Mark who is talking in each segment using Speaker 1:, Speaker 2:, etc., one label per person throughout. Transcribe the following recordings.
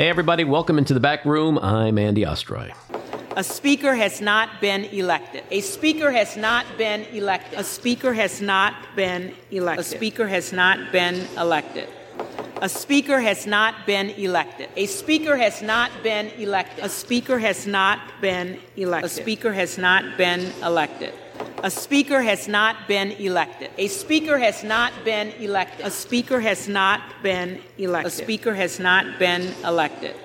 Speaker 1: Hey, everybody, welcome into the back room. I'm Andy Ostroy.
Speaker 2: A speaker has not been elected. A speaker has not been elected. A speaker has not been elected. A speaker has not been elected. A speaker has not been elected. A speaker has not been elected. A speaker has not been elected. A speaker has not been elected. A speaker has not been elected. A speaker has not been elected. A speaker has not been elected. A speaker has not been elected.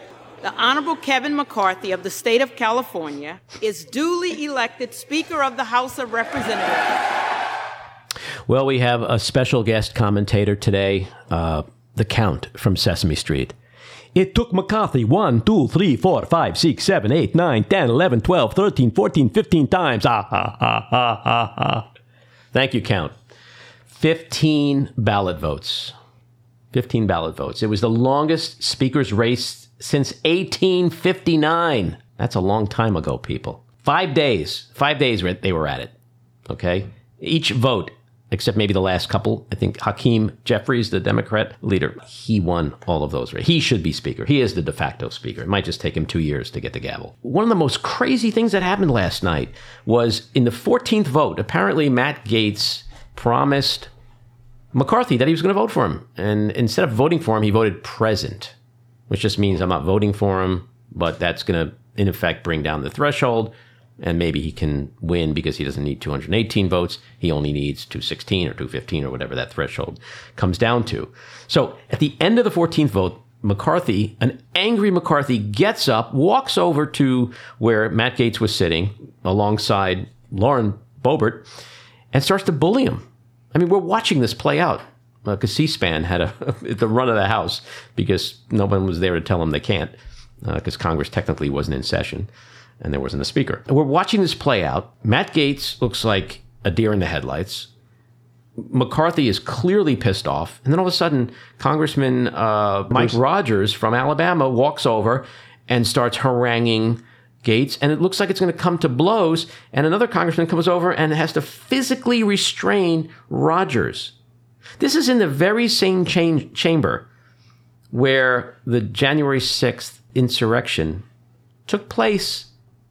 Speaker 2: The Honorable Kevin McCarthy of the state of California is duly elected Speaker of the House of Representatives.
Speaker 1: Well, we have a special guest commentator today, uh, the Count from Sesame Street. It took McCarthy 1, 2, 3, 4, 5, 6, 7, 8, 9, 10, 11, 12, 13, 14, 15 times. Ah, ha, ha, ha, ha, ha. Thank you, Count. 15 ballot votes. 15 ballot votes. It was the longest speaker's race since 1859. That's a long time ago, people. Five days. Five days they were at it. Okay? Each vote except maybe the last couple. I think Hakeem Jeffries, the Democrat leader, he won all of those. He should be speaker. He is the de facto speaker. It might just take him two years to get the gavel. One of the most crazy things that happened last night was in the 14th vote, apparently Matt Gaetz promised McCarthy that he was going to vote for him. And instead of voting for him, he voted present, which just means I'm not voting for him, but that's going to, in effect, bring down the threshold and maybe he can win because he doesn't need 218 votes. He only needs 216 or 215 or whatever that threshold comes down to. So at the end of the 14th vote, McCarthy, an angry McCarthy, gets up, walks over to where Matt Gaetz was sitting alongside Lauren Boebert, and starts to bully him. I mean, we're watching this play out because uh, C-SPAN had a, the run of the house because no one was there to tell them they can't because uh, Congress technically wasn't in session and there wasn't a speaker. We're watching this play out. Matt Gaetz looks like a deer in the headlights. McCarthy is clearly pissed off. And then all of a sudden, Congressman uh, Mike Rogers from Alabama walks over and starts haranguing Gaetz. And it looks like it's going to come to blows. And another congressman comes over and has to physically restrain Rogers. This is in the very same chamber where the January 6th insurrection took place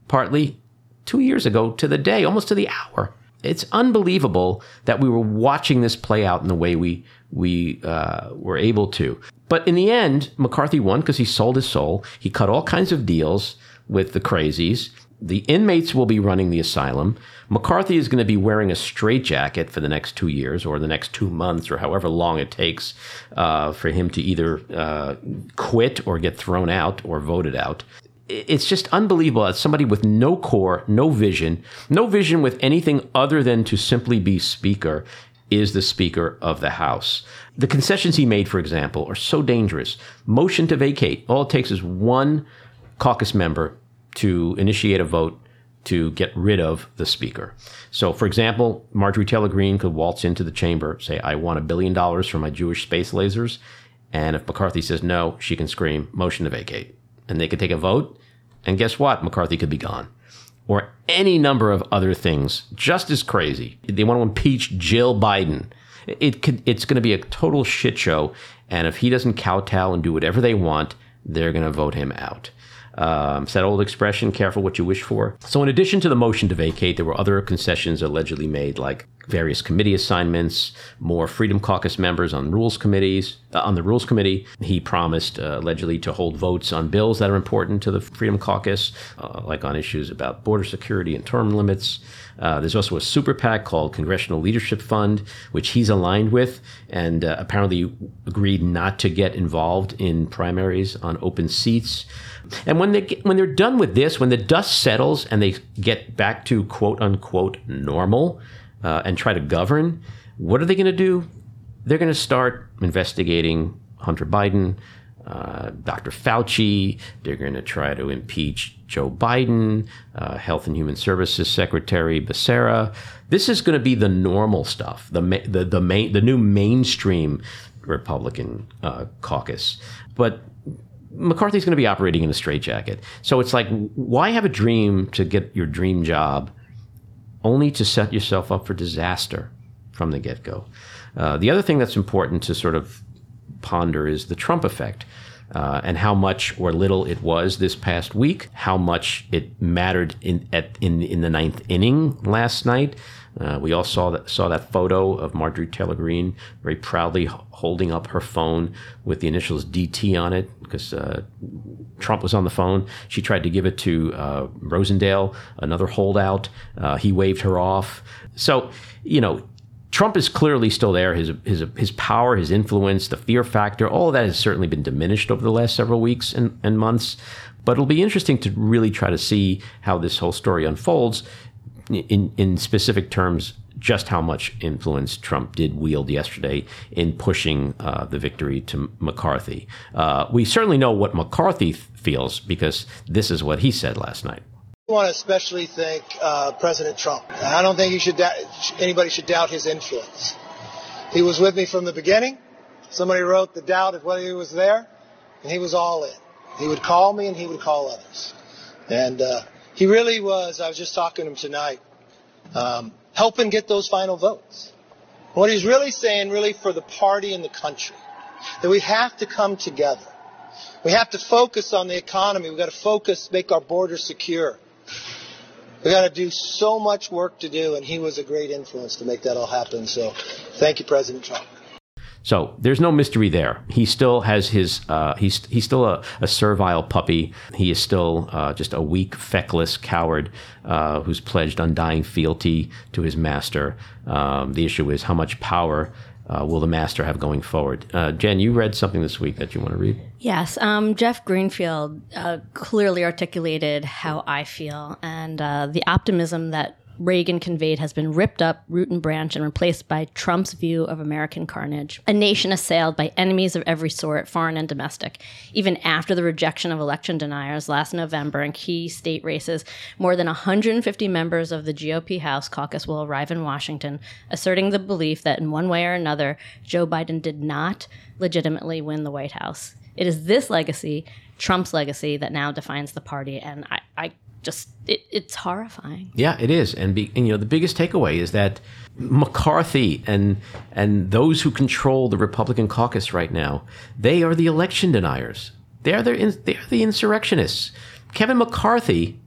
Speaker 1: partly two years ago to the day, almost to the hour. It's unbelievable that we were watching this play out in the way we we uh, were able to. But in the end, McCarthy won because he sold his soul. He cut all kinds of deals with the crazies. The inmates will be running the asylum. McCarthy is going to be wearing a straitjacket for the next two years or the next two months or however long it takes uh, for him to either uh, quit or get thrown out or voted out it's just unbelievable that somebody with no core, no vision, no vision with anything other than to simply be speaker is the Speaker of the House. The concessions he made, for example, are so dangerous. Motion to vacate. All it takes is one caucus member to initiate a vote to get rid of the Speaker. So, for example, Marjorie Taylor Greene could waltz into the chamber, say, I want a billion dollars for my Jewish space lasers. And if McCarthy says no, she can scream, motion to vacate and they could take a vote. And guess what? McCarthy could be gone. Or any number of other things just as crazy. They want to impeach Jill Biden. It could, it's going to be a total shit show. And if he doesn't kowtow and do whatever they want, they're going to vote him out. Um, it's that old expression, careful what you wish for. So, in addition to the motion to vacate, there were other concessions allegedly made, like various committee assignments, more Freedom Caucus members on rules committees. Uh, on the Rules Committee, he promised uh, allegedly to hold votes on bills that are important to the Freedom Caucus, uh, like on issues about border security and term limits. Uh, there's also a super PAC called Congressional Leadership Fund, which he's aligned with, and uh, apparently agreed not to get involved in primaries on open seats. And when they get, when they're done with this, when the dust settles and they get back to quote unquote normal uh, and try to govern, what are they going to do? They're going to start investigating Hunter Biden, uh, Dr. Fauci. They're going to try to impeach Joe Biden, uh, Health and Human Services Secretary Becerra. This is going to be the normal stuff, the the the main, the new mainstream Republican uh, caucus. But McCarthy's going to be operating in a straitjacket. So it's like, why have a dream to get your dream job only to set yourself up for disaster from the get go? Uh, the other thing that's important to sort of ponder is the Trump effect. uh, and how much or little it was this past week, how much it mattered in at in in the ninth inning last night. Uh, we all saw that saw that photo of Marjorie Taylor Greene very proudly holding up her phone with the initials DT on it because uh, Trump was on the phone. She tried to give it to uh, Rosendale, another holdout. Uh, he waved her off. So you know Trump is clearly still there. His his his power, his influence, the fear factor, all that has certainly been diminished over the last several weeks and, and months. But it'll be interesting to really try to see how this whole story unfolds in in specific terms. Just how much influence Trump did wield yesterday in pushing uh, the victory to McCarthy. Uh, we certainly know what McCarthy feels because this is what he said last night.
Speaker 3: I want to especially thank uh, President Trump. I don't think should da- anybody should doubt his influence. He was with me from the beginning. Somebody wrote the doubt of whether he was there, and he was all in. He would call me and he would call others. And uh, he really was, I was just talking to him tonight, um, helping get those final votes. What he's really saying, really for the party and the country, that we have to come together. We have to focus on the economy. We've got to focus, make our borders secure. We've got to do so much work to do, and he was a great influence to make that all happen. So, thank you, President Trump.
Speaker 1: So there's no mystery there. He still has his. Uh, he's he's still a, a, servile puppy. He is still uh, just a weak, feckless coward uh, who's pledged undying fealty to his master. Um, the issue is how much power uh, will the master have going forward? Uh, Jen, you read something this week that you want to read?
Speaker 4: Yes. Um, Jeff Greenfield uh, clearly articulated how I feel and uh, the optimism that Reagan conveyed has been ripped up root and branch and replaced by Trump's view of American carnage. A nation assailed by enemies of every sort, foreign and domestic. Even after the rejection of election deniers last November in key state races, more than 150 members of the GOP House caucus will arrive in Washington, asserting the belief that in one way or another, Joe Biden did not legitimately win the White House. It is this legacy, Trump's legacy, that now defines the party, and I, I just it, it's horrifying.
Speaker 1: Yeah, it is, and, be, and you know the biggest takeaway is that McCarthy and and those who control the Republican caucus right now, they are the election deniers. They are the they are the insurrectionists. Kevin McCarthy,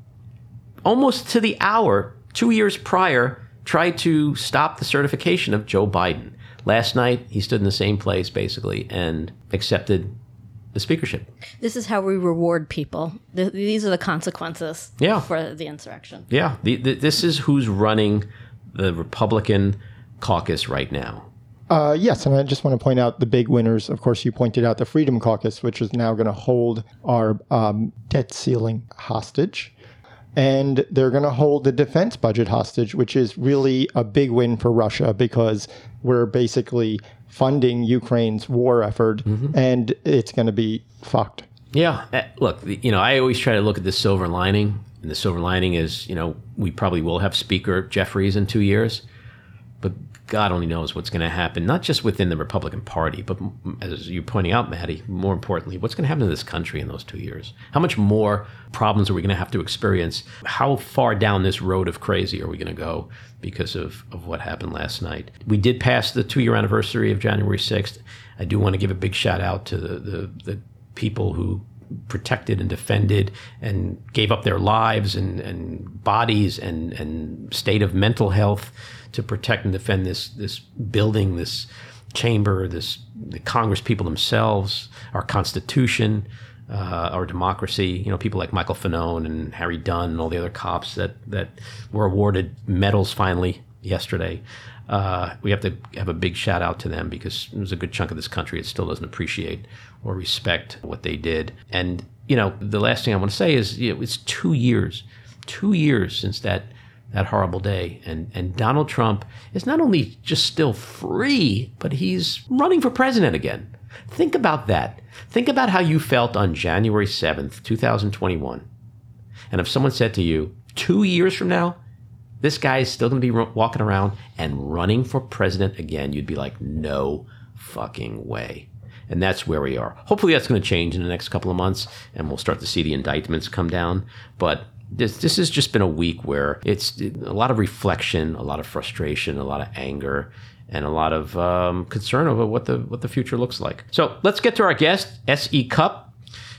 Speaker 1: almost to the hour, two years prior, tried to stop the certification of Joe Biden. Last night, he stood in the same place basically and accepted the speakership.
Speaker 4: This is how we reward people. Th- these are the consequences
Speaker 1: yeah.
Speaker 4: for the insurrection.
Speaker 1: Yeah, the, the, this is who's running the Republican caucus right now.
Speaker 5: Uh, yes, and I just want to point out the big winners. Of course, you pointed out the Freedom Caucus, which is now going to hold our um, debt ceiling hostage. And they're going to hold the defense budget hostage, which is really a big win for Russia because we're basically funding Ukraine's war effort, mm-hmm. and it's going to be fucked.
Speaker 1: Yeah, uh, look, you know, I always try to look at the silver lining, and the silver lining is, you know, we probably will have Speaker Jeffries in two years, God only knows what's going to happen, not just within the Republican Party, but as you're pointing out, Matty, more importantly, what's going to happen to this country in those two years? How much more problems are we going to have to experience? How far down this road of crazy are we going to go because of, of what happened last night? We did pass the two year anniversary of January 6th. I do want to give a big shout out to the, the, the people who protected and defended and gave up their lives and, and bodies and, and state of mental health to protect and defend this this building, this chamber, this the Congress people themselves, our Constitution, uh, our democracy. You know, people like Michael Fanone and Harry Dunn and all the other cops that that were awarded medals finally yesterday. Uh, we have to have a big shout out to them because there's a good chunk of this country that still doesn't appreciate or respect what they did. And you know, the last thing I want to say is you know, it's two years, two years since that that horrible day. And, and Donald Trump is not only just still free, but he's running for president again. Think about that. Think about how you felt on January 7th, 2021. And if someone said to you, two years from now, this guy is still going to be walking around and running for president again, you'd be like, no fucking way. And that's where we are. Hopefully, that's going to change in the next couple of months, and we'll start to see the indictments come down. But this this has just been a week where it's a lot of reflection, a lot of frustration, a lot of anger, and a lot of um, concern over what the what the future looks like. So let's get to our guest, S.E. Cupp.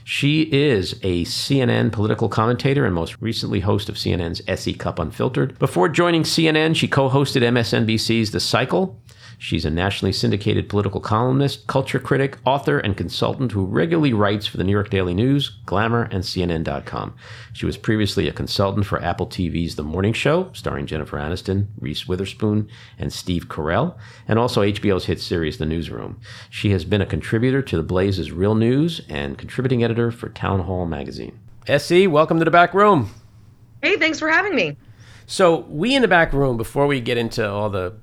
Speaker 6: She is a CNN political commentator and most recently host of CNN's SE Cupp Unfiltered. Before joining CNN, she co hosted MSNBC's The Cycle. She's a nationally syndicated political columnist, culture critic, author, and consultant who regularly writes for the New York Daily News, Glamour, and CNN.com. She was previously a consultant for Apple TV's The Morning Show, starring Jennifer Aniston, Reese Witherspoon, and Steve Carell, and also HBO's hit series The Newsroom. She has been a contributor to The Blaze's Real News and contributing editor for Townhall magazine. SE, welcome to the back room.
Speaker 7: Hey, thanks for having me.
Speaker 6: So, we in the back room, before we get into all the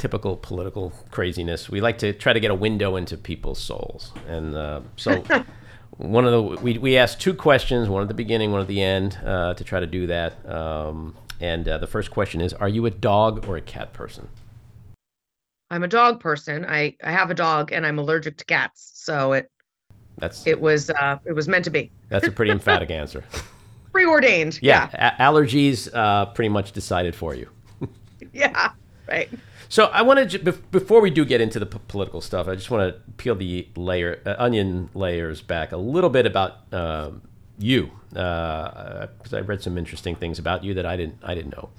Speaker 6: typical political craziness, we like to try to get a window into people's souls. And uh, so, one of the we we asked two questions, one at the beginning, one at the end, uh, to try to do that. Um, and uh, the first question is: Are you a dog or a cat person?
Speaker 7: I'm a dog person. I, I have a dog and I'm allergic to cats. So it
Speaker 6: That's
Speaker 7: it was uh it was meant to be.
Speaker 6: that's a pretty emphatic answer.
Speaker 7: Preordained.
Speaker 6: Yeah, a- allergies uh, pretty much decided for you.
Speaker 7: Yeah. Yeah. Right.
Speaker 6: So I want to before we do get into the p- political stuff, I just want to peel the layer uh, onion layers back a little bit about um, you because I read some interesting things about you that I didn't I didn't know.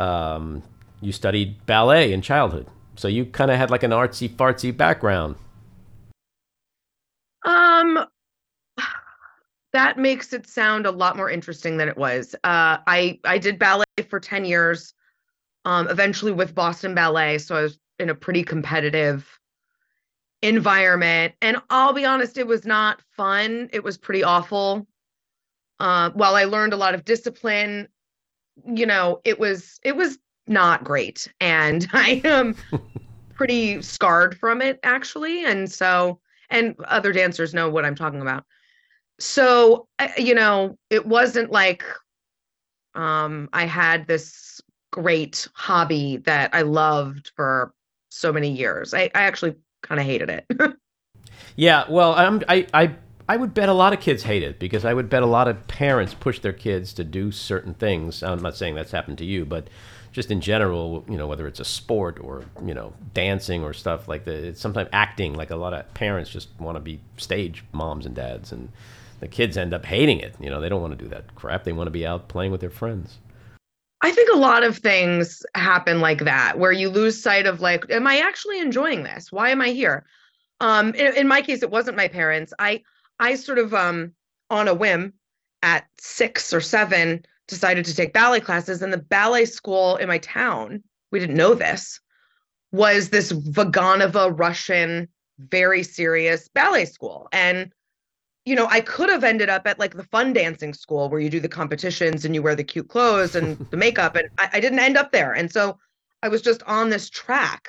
Speaker 6: Um, you studied ballet in childhood, so you kind of had like an artsy fartsy background.
Speaker 7: Um that makes it sound a lot more interesting than it was. Uh I I did ballet for 10 years. Um eventually with Boston Ballet, so I was in a pretty competitive environment and I'll be honest it was not fun. It was pretty awful. Uh while I learned a lot of discipline, you know, it was it was not great and I am pretty scarred from it actually and so and other dancers know what I'm talking about. So, you know, it wasn't like um, I had this great hobby that I loved for so many years. I, I actually kind of hated it.
Speaker 6: Yeah, well, I'm, I, I, I would bet a lot of kids hate it because I would bet a lot of parents push their kids to do certain things. I'm not saying that's happened to you, but just in general, you know, whether it's a sport or you know dancing or stuff like that. Sometimes acting. Like a lot of parents just want to be stage moms and dads, and the kids end up hating it. You know, they don't want to do that crap. They want to be out playing with their friends.
Speaker 7: I think a lot of things happen like that where you lose sight of like, am I actually enjoying this? Why am I here? Um, in, in my case, it wasn't my parents. I I sort of um on a whim at six or seven decided to take ballet classes, and the ballet school in my town, we didn't know this, was this Vaganova Russian, very serious ballet school. And you know, I could have ended up at like the fun dancing school where you do the competitions and you wear the cute clothes and the makeup, and I, I didn't end up there. And so I was just on this track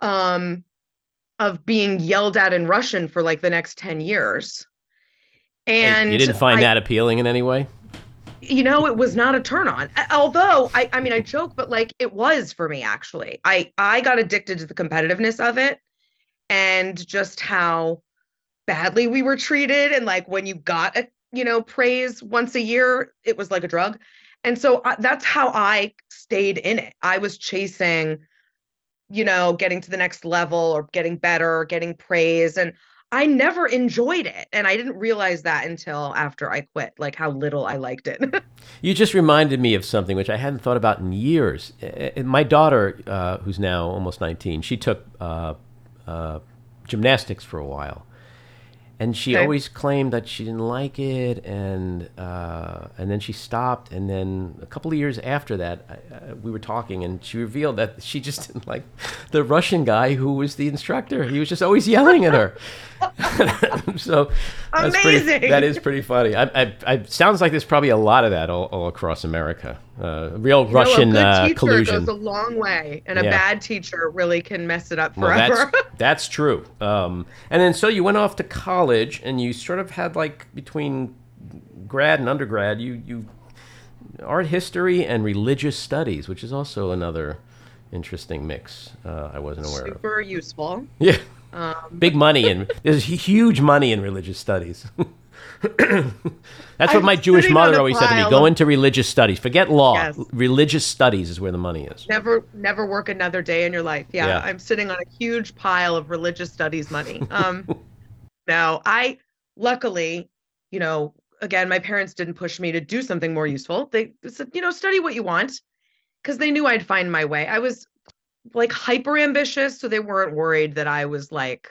Speaker 7: um, of being yelled at in Russian for like the next 10 years. And
Speaker 6: you didn't find
Speaker 7: I-
Speaker 6: that appealing in any way.
Speaker 7: you know it was not a turn on although i i mean i joke but like it was for me actually i i got addicted to the competitiveness of it and just how badly we were treated and like when you got a you know praise once a year it was like a drug and so I, that's how i stayed in it i was chasing you know getting to the next level or getting better or getting praise and I never enjoyed it. And I didn't realize that until after I quit, like how little I liked it.
Speaker 6: You just reminded me of something which I hadn't thought about in years. Uh, uh, My daughter, uh, who's now almost 19, she took uh, uh, gymnastics for a while. And she
Speaker 7: Okay.
Speaker 6: always claimed that she didn't like it, and uh, and then she stopped. And then a couple of years after that, I, uh, we were talking, and she revealed that she just didn't like the Russian guy who was the instructor. He was just always yelling at her. so that's pretty, that is pretty funny. I, I, I sounds like there's probably a lot of that all, all across America. Uh, real
Speaker 7: No,
Speaker 6: Russian
Speaker 7: a good
Speaker 6: uh, collusion.
Speaker 7: goes a long way, and a
Speaker 6: Yeah.
Speaker 7: bad teacher really can mess it up
Speaker 6: Well,
Speaker 7: forever.
Speaker 6: that's that's true. Um, and then so you went off to college, and you sort of had like between grad and undergrad, you you art history and religious studies, which is also another interesting mix. Uh, I wasn't aware of.
Speaker 7: Super useful.
Speaker 6: Yeah,
Speaker 7: Um,
Speaker 6: big money and there's huge money in religious studies. That's what my Jewish mother always said to me: "Go into religious studies. Forget law.
Speaker 7: Yes.
Speaker 6: Religious studies is where the money is."
Speaker 7: Never, never work another day in your life. Yeah,
Speaker 6: Yeah.
Speaker 7: I'm sitting on a huge pile of religious studies money. Um, no, I luckily, you know, again, my parents didn't push me to do something more useful. They said, you know, study what you want because they knew I'd find my way. I was like hyper ambitious, so they weren't worried that I was like,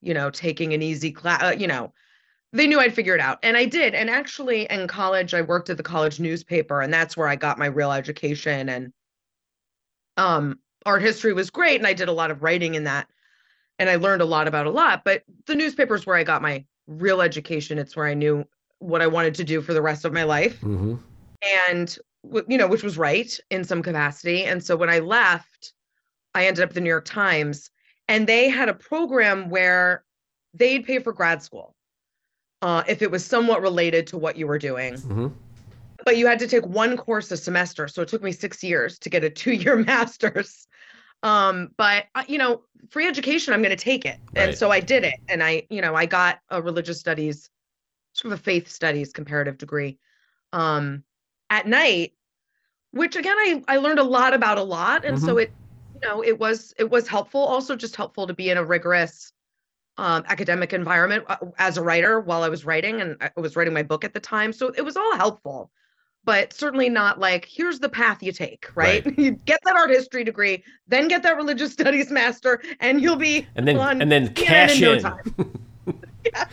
Speaker 7: you know, taking an easy class, uh, you know, they knew I'd figure it out. And I did. And actually in college, I worked at the college newspaper and that's where I got my real education and um art history was great and I did a lot of writing in that and I learned a lot about a lot, but the newspaper is where I got my real education. It's where I knew what I wanted to do for the rest of my life.
Speaker 6: Mm-hmm.
Speaker 7: And you know, which was right in some capacity. And so when I left, I ended up at the New York Times and they had a program where they'd pay for grad school uh, if it was somewhat related to what you were doing.
Speaker 6: Mm-hmm.
Speaker 7: But you had to take one course a semester. So it took me six years to get a two year master's. Um, but, uh, you know, free education, I'm going to take it.
Speaker 6: Right.
Speaker 7: And so I did it. And I, you know, I got a religious studies, sort of a faith studies comparative degree um, at night, which again, I, I learned a lot about a lot. And so it, you know, it was, it was helpful. Also just helpful to be in a rigorous, um, academic environment uh, as a writer while I was writing, and I was writing my book at the time. So it was all helpful, but certainly not like here's the path you take. Right?
Speaker 6: Right.
Speaker 7: you get that art history degree, then get that religious studies master, and you'll be
Speaker 6: And then and then
Speaker 7: CNN
Speaker 6: cash in.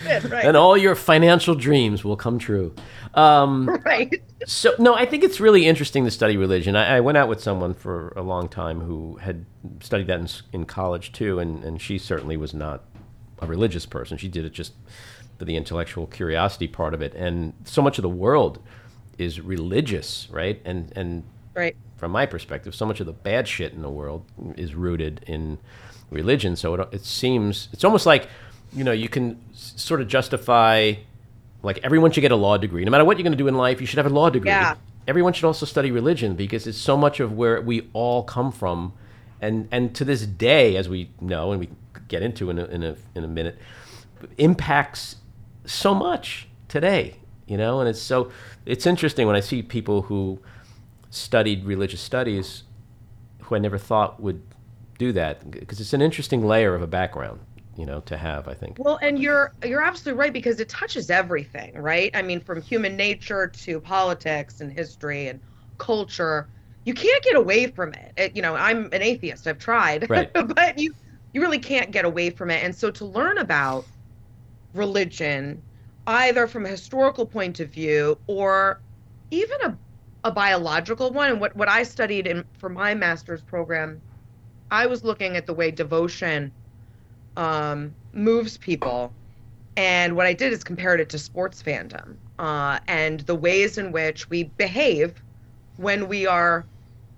Speaker 7: in, right?
Speaker 6: and all your financial dreams will come true. Um,
Speaker 7: right.
Speaker 6: so no, I think it's really interesting to study religion. I, I went out with someone for a long time who had studied that in, in college too, and, and she certainly was not a religious person. She did it just for the intellectual curiosity part of it. And so much of the world is religious, right? And and
Speaker 7: Right.
Speaker 6: from my perspective, so much of the bad shit in the world is rooted in religion. So it, it seems it's almost like you know you can s- sort of justify like everyone should get a law degree, no matter what you're going to do in life. You should have a law degree.
Speaker 7: Yeah.
Speaker 6: Everyone should also study religion because it's so much of where we all come from, and and to this day, as we know, and we get into in a, in a in a minute, impacts so much today. You know, and it's so it's interesting when I see people who studied religious studies who I never thought would do that because it's an interesting layer of a background, you know, to have. I think.
Speaker 7: Well, and you're you're absolutely right because it touches everything, right? I mean, from human nature to politics and history and culture. You can't get away from it. it you know, I'm an atheist. I've tried,
Speaker 6: Right.
Speaker 7: but you you really can't get away from it. And so to learn about religion, either from a historical point of view or even a a biological one, and what what I studied in for my master's program, I was looking at the way devotion um, moves people. And what I did is compared it to sports fandom uh, and the ways in which we behave when we are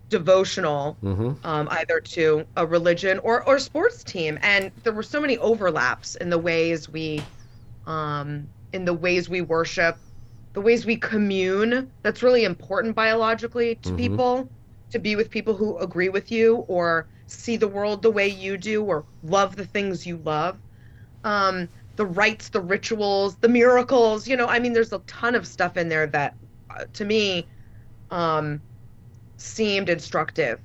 Speaker 7: devotional,
Speaker 6: hmm
Speaker 7: um, either to a religion or or sports team. And there were so many overlaps in the ways we, um, in the ways we worship, the ways we commune. That's really important biologically to
Speaker 6: Mhm.
Speaker 7: people to be with people who agree with you or see the world the way you do or love the things you love. Um, the rites, the rituals, the miracles. You know, I mean, there's a ton of stuff in there that, uh, to me, um, seemed instructive.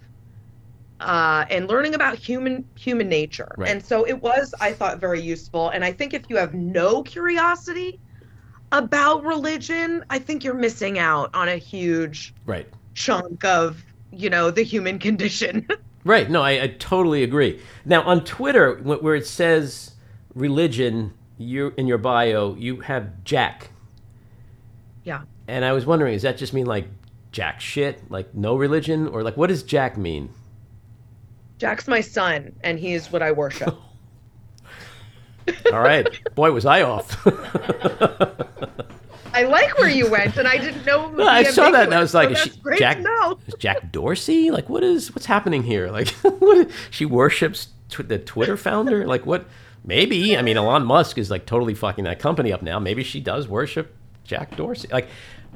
Speaker 7: Uh, and learning about human human nature,
Speaker 6: Right.
Speaker 7: and so it was, I thought, very useful. And I think if you have no curiosity about religion, I think you're missing out on a huge
Speaker 6: Right.
Speaker 7: chunk of you know the human condition.
Speaker 6: Right. No, I, I totally agree. Now on Twitter, where it says religion, you in your bio, you have Jack,
Speaker 7: yeah.
Speaker 6: and I was wondering, does that just mean like Jack shit, like no religion, or like what does Jack mean?
Speaker 7: Jack's my son, and he is what I worship.
Speaker 6: All right, boy, was I off.
Speaker 7: I like where you went, and I didn't know.
Speaker 6: No, I saw that, and I was like,
Speaker 7: so
Speaker 6: she- Jack-. Is Jack Dorsey? Like, what is what's happening here? Like, what, she worships tw- the Twitter founder? Like, what? Maybe. I mean, Elon Musk is like totally fucking that company up now. Maybe she does worship Jack Dorsey. Like,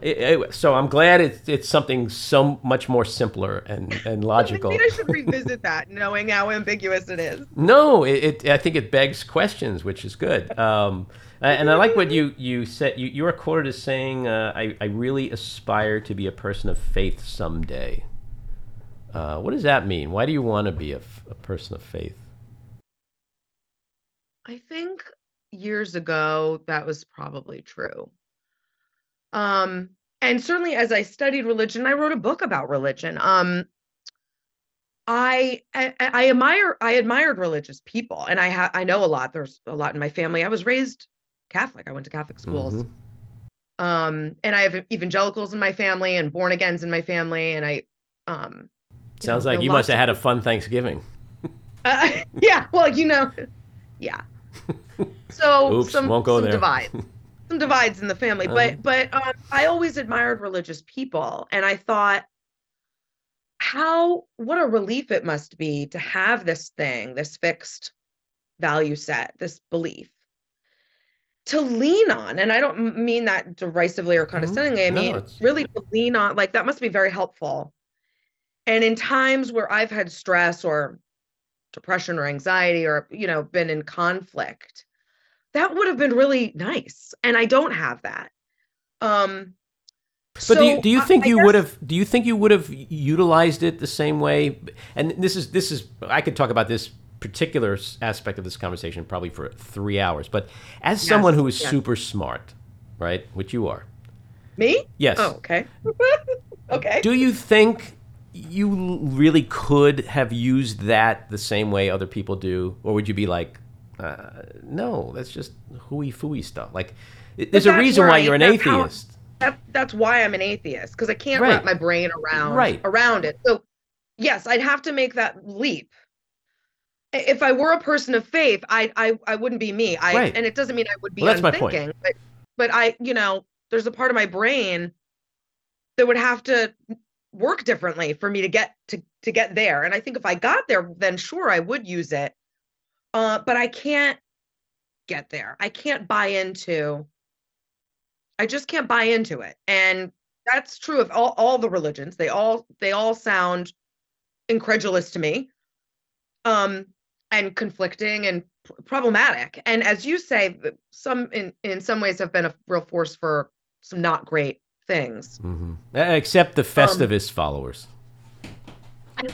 Speaker 6: it, it- so I'm glad it's it's something so much more simpler and and logical.
Speaker 7: Maybe I should revisit that, knowing how ambiguous it is.
Speaker 6: No, it, it I think it begs questions, which is good. Um, and I like what you you said. You, you were quoted as saying, uh, "I I really aspire to be a person of faith someday." Uh, what does that mean? Why do you want to be a person of faith?
Speaker 7: I think years ago, that was probably true. Um, and certainly as I studied religion, I wrote a book about religion. Um, I, I, I admire I admired religious people, and I ha- I know a lot. There's a lot in my family. I was raised Catholic. I went to Catholic schools. Mm-hmm. Um, and I have evangelicals in my family and born agains in my family, and I um.
Speaker 6: Sounds know, like you must have had a fun Thanksgiving.
Speaker 7: Uh, yeah, well, you know, yeah. So
Speaker 6: Oops,
Speaker 7: some,
Speaker 6: won't go
Speaker 7: some
Speaker 6: there.
Speaker 7: divides, some divides in the family, uh-huh. but but um, I always admired religious people, and I thought, how what a relief it must be to have this thing, this fixed value set, this belief to lean on and i don't mean that derisively or mm-hmm. condescendingly i mean no, really to lean on like that must be very helpful and in times where i've had stress or depression or anxiety or you know been in conflict that would have been really nice and i don't have that. Um
Speaker 6: but so do you, do you think I, you guess, would have do you think you would have utilized it the same way? And this is this is i could talk about this particular aspect of this conversation probably for three hours but as yes, someone who is yes. super smart right which you are.
Speaker 7: Me?
Speaker 6: Yes.
Speaker 7: Oh, okay. Okay.
Speaker 6: Do you think you really could have used that the same way other people do, or would you be like, uh, no, that's just hooey fooey stuff? Like, there's a reason why you're an atheist.
Speaker 7: How, that, that's why I'm an atheist because I can't right. wrap my brain around right. around it. So, yes, I'd have to make that leap. If I were a person of faith, I I, I wouldn't be me. I right. and it doesn't mean I would be well, unthinking, but but I you know there's a part of my brain that would have to work differently for me to get to to get there and i think if i got there then sure i would use it uh, but i can't get there i can't buy into i just can't buy into it and that's true of all, all the religions they all they all sound incredulous to me um and conflicting and problematic and as you say some in in some ways have been a real force for some not great things.
Speaker 6: Mm-hmm. Except the Festivus um, followers.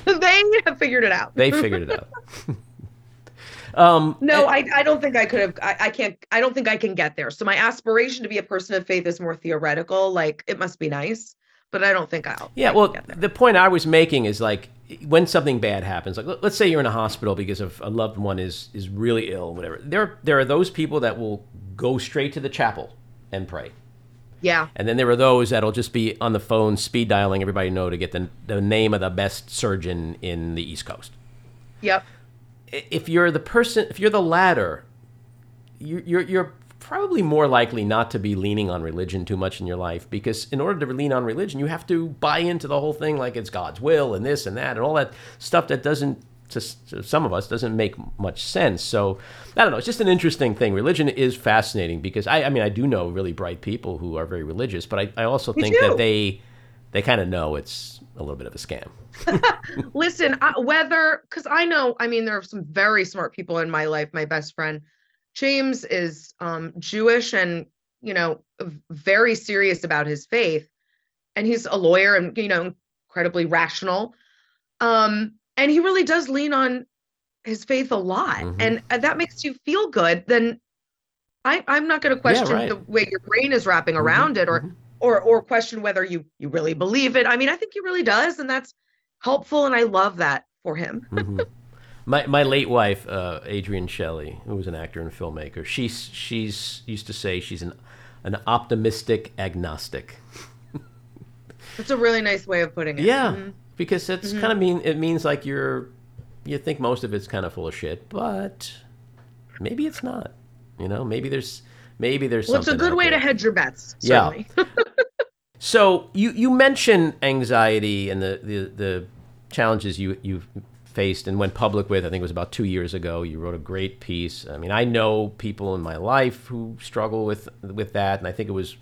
Speaker 7: They have figured it out.
Speaker 6: They figured it out.
Speaker 7: um, no, I, I don't think I could have. I, I can't. I don't think I can get there. So my aspiration to be a person of faith is more theoretical. Like it must be nice, but I don't think I'll.
Speaker 6: Yeah. Well, the point I was making is like when something bad happens, like let's say you're in a hospital because of a loved one is is really ill, whatever. There there are those people that will go straight to the chapel and pray.
Speaker 7: Yeah.
Speaker 6: And then there are those that'll just be on the phone speed dialing everybody know to get the, the name of the best surgeon in the East Coast.
Speaker 7: Yep.
Speaker 6: If you're the person, if you're the latter, you're, you're, you're probably more likely not to be leaning on religion too much in your life because in order to lean on religion, you have to buy into the whole thing like it's God's will and this and that and all that stuff that doesn't to, to some of us doesn't make much sense. So I don't know. It's just an interesting thing. Religion is fascinating because I, I mean, I do know really bright people who are very religious, but I, I also Me think too. that they they kind of know it's a little bit of a scam.
Speaker 7: Listen, I, whether because I know, I mean, there are some very smart people in my life. My best friend James is um, Jewish and you know very serious about his faith, and he's a lawyer and you know incredibly rational. Um, and he really does lean on his faith a lot mm-hmm. and uh, that makes you feel good then I, i'm not going to question yeah, right. the way your brain is wrapping mm-hmm. around it or mm-hmm. Or or question whether you you really believe it i mean i think he really does and that's helpful and i love that for him
Speaker 6: mm-hmm. my my late wife uh, adrienne shelly who was an actor and filmmaker she's she's used to say she's an an optimistic agnostic
Speaker 7: that's a really nice way of putting it
Speaker 6: yeah mm-hmm because it's mm-hmm. kind of mean it means like you're you think most of it's kind of full of shit, but maybe it's not. You know, maybe there's maybe there's
Speaker 7: well, it's a good way
Speaker 6: there.
Speaker 7: to hedge your bets. Certainly.
Speaker 6: Yeah. so you you mentioned anxiety and the the, the challenges you you've faced and went public with. I think it was about two years ago. You wrote a great piece. I mean, I know people in my life who struggle with with that, and I think it was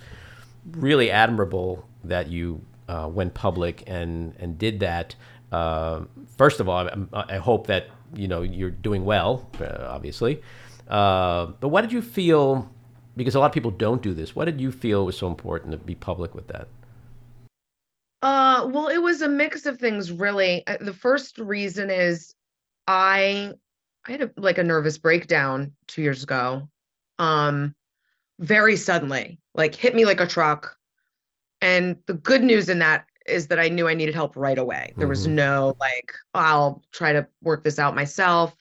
Speaker 6: really admirable that you uh, went public and and did that. Uh, first of all, I, I, hope that you know you're doing well, uh, obviously. Uh, but what did you feel? Because a lot of people don't do this. What did you feel was so important to be public with that?
Speaker 7: Uh, well, it was a mix of things, really. Uh, the first reason is I I had a, like a nervous breakdown two years ago, um, very suddenly, like hit me like a truck. And the good news in that is that I knew I needed help right away. There was
Speaker 6: Mhm.
Speaker 7: no like, I'll try to work this out myself.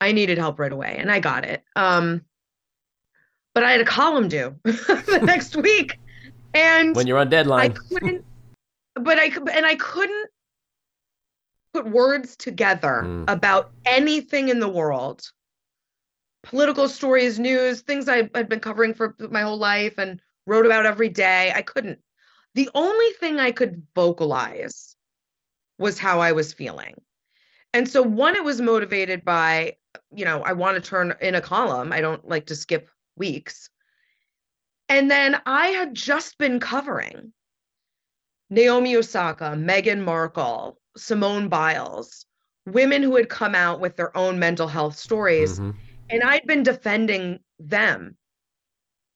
Speaker 7: I needed help right away, and I got it. Um, but I had a column due the next week, and
Speaker 6: When you're on deadline, I
Speaker 7: couldn't, but I could, and I couldn't put words together
Speaker 6: Mm.
Speaker 7: about anything in the world. Political stories, news, things I had been covering for my whole life and wrote about every day. I couldn't. The only thing I could vocalize was how I was feeling. And so, one, it was motivated by, you know, I want to turn in a column. I don't like to skip weeks. And then I had just been covering Naomi Osaka, Meghan Markle, Simone Biles, women who had come out with their own mental health stories.
Speaker 6: Mhm.
Speaker 7: And I'd been defending them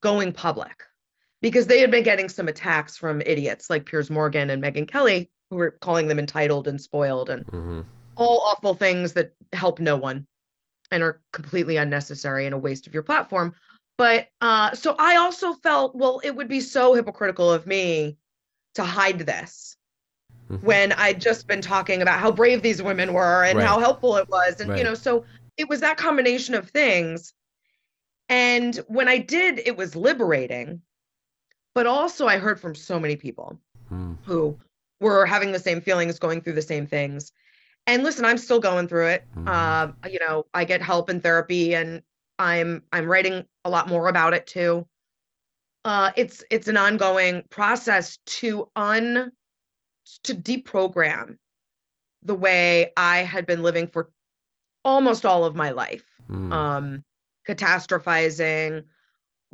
Speaker 7: going public because they had been getting some attacks from idiots like Piers Morgan and Megyn Kelly, who were calling them entitled and spoiled and
Speaker 6: mm-hmm.
Speaker 7: all awful things that help no one and are completely unnecessary and a waste of your platform. But uh, so I also felt, well, it would be so hypocritical of me to hide this
Speaker 6: Mhm.
Speaker 7: when I'd just been talking about how brave these women were and
Speaker 6: Right.
Speaker 7: how helpful it was. And,
Speaker 6: Right.
Speaker 7: you know, so it was that combination of things. And when I did, it was liberating. But also, I heard from so many people
Speaker 6: Mm.
Speaker 7: who were having the same feelings, going through the same things. And listen, I'm still going through it.
Speaker 6: Mhm.
Speaker 7: Um, you know, I get help in therapy, and I'm I'm writing a lot more about it too. Uh, it's it's an ongoing process to un to deprogram the way I had been living for almost all of my life
Speaker 6: Mm.
Speaker 7: um catastrophizing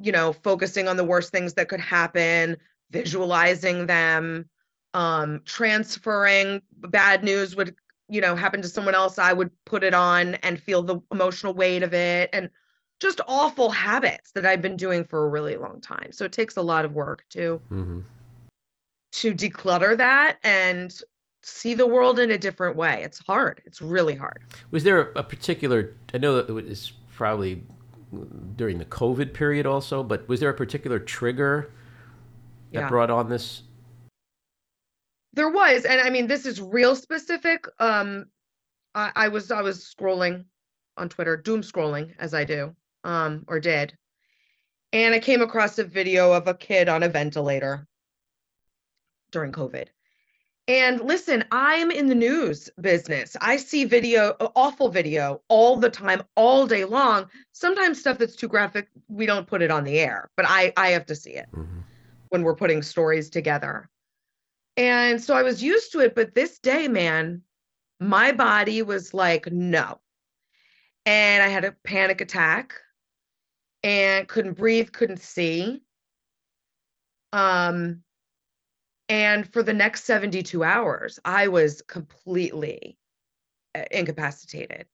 Speaker 7: you know focusing on the worst things that could happen visualizing them um transferring bad news would you know happen to someone else i would put it on and feel the emotional weight of it and just awful habits that i've been doing for a really long time so it takes a lot of work to
Speaker 6: Mhm.
Speaker 7: to declutter that and see the world in a different way it's hard it's really hard
Speaker 6: Was there a particular? I know that it was probably during the COVID period also, but was there a particular trigger that
Speaker 7: Yeah.
Speaker 6: brought on this?
Speaker 7: There was, and I mean, this is real specific. Um, I, I was I was scrolling on Twitter, doom scrolling as I do, um, or did, and I came across a video of a kid on a ventilator during COVID. And listen, I'm in the news business. I see video, awful video all the time, all day long. Sometimes stuff that's too graphic, we don't put it on the air, but I I have to see it
Speaker 6: Mhm.
Speaker 7: when we're putting stories together. And so I was used to it, but this day, man, my body was like, no. And I had a panic attack and couldn't breathe, couldn't see. Um, and for the next 72 hours, I was completely uh, incapacitated.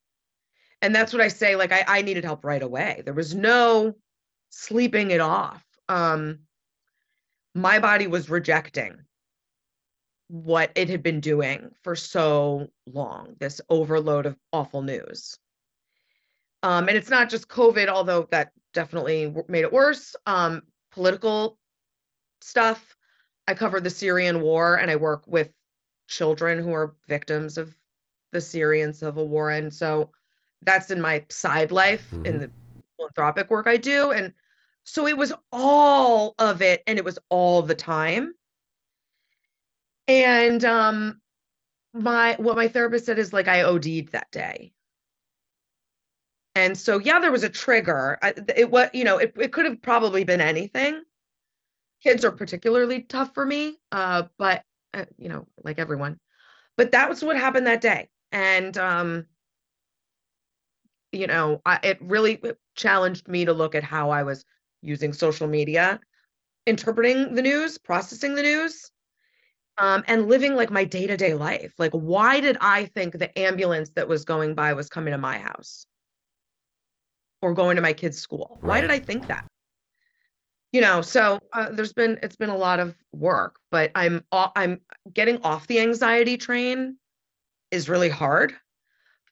Speaker 7: And that's what I say, like I, I needed help right away. There was no sleeping it off. Um, my body was rejecting what it had been doing for so long this overload of awful news um, and it's not just covid although that definitely made it worse. Um, political stuff. I cover the syrian war and i work with children who are victims of the syrian civil war. And so that's in my side life in
Speaker 6: Mhm.
Speaker 7: the philanthropic work i do. And so it was all of it and it was all the time. And um my what my therapist said is like I OD'd that day. And so yeah, there was a trigger. It was you know it it could have probably been anything. Kids are particularly tough for me, uh, but uh, you know like everyone. But that was what happened that day, and um, you know I, it really challenged me to look at how I was using social media, interpreting the news, processing the news um, and living like my day to day life. Like, why did I think the ambulance that was going by was coming to my house or going to my kid's school? Why did I think that? You know, so uh, there's been it's been a lot of work, but I'm I'm getting off the anxiety train is really hard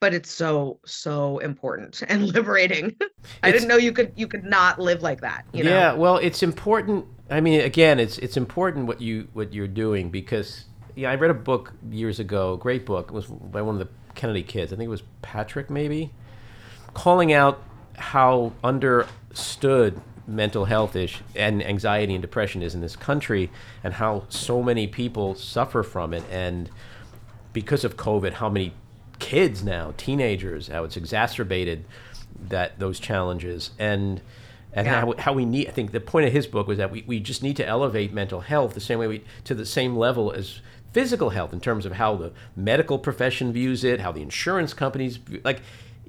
Speaker 7: but it's so so important and liberating. I didn't know you could you could not live like that. You know?
Speaker 6: Yeah, well, it's important. I mean, again, it's it's important what you what you're doing because yeah, I read a book years ago, great book. It was by one of the Kennedy kids. I think it was Patrick, maybe, calling out how understood mental health ish and anxiety and depression is in this country, and how so many people suffer from it, and because of COVID, how many kids now, teenagers, how it's exacerbated that those challenges and and
Speaker 7: Yeah.
Speaker 6: how, how we need i think the point of his book was that we, we just need to elevate mental health the same way we to the same level as physical health in terms of how the medical profession views it how the insurance companies view- like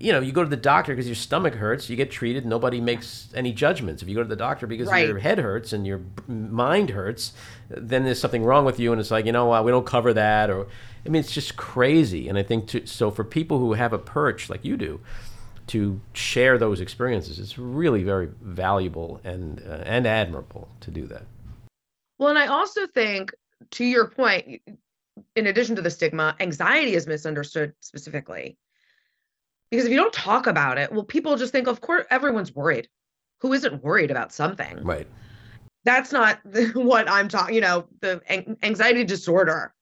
Speaker 6: you know you go to the doctor because your stomach hurts you get treated nobody makes any judgments if you go to the doctor because
Speaker 7: Right.
Speaker 6: your head hurts and your mind hurts then there's something wrong with you and it's like you know what we don't cover that or i mean it's just crazy and i think to, so for people who have a perch like you do to share those experiences. It's really very valuable and uh, and admirable to do that.
Speaker 7: Well, and I also think, to your point, in addition to the stigma, anxiety is misunderstood specifically. Because if you don't talk about it, well, people just think, of course, everyone's worried. Who isn't worried about something?
Speaker 6: Right.
Speaker 7: That's not what I'm talking, you know, the anxiety disorder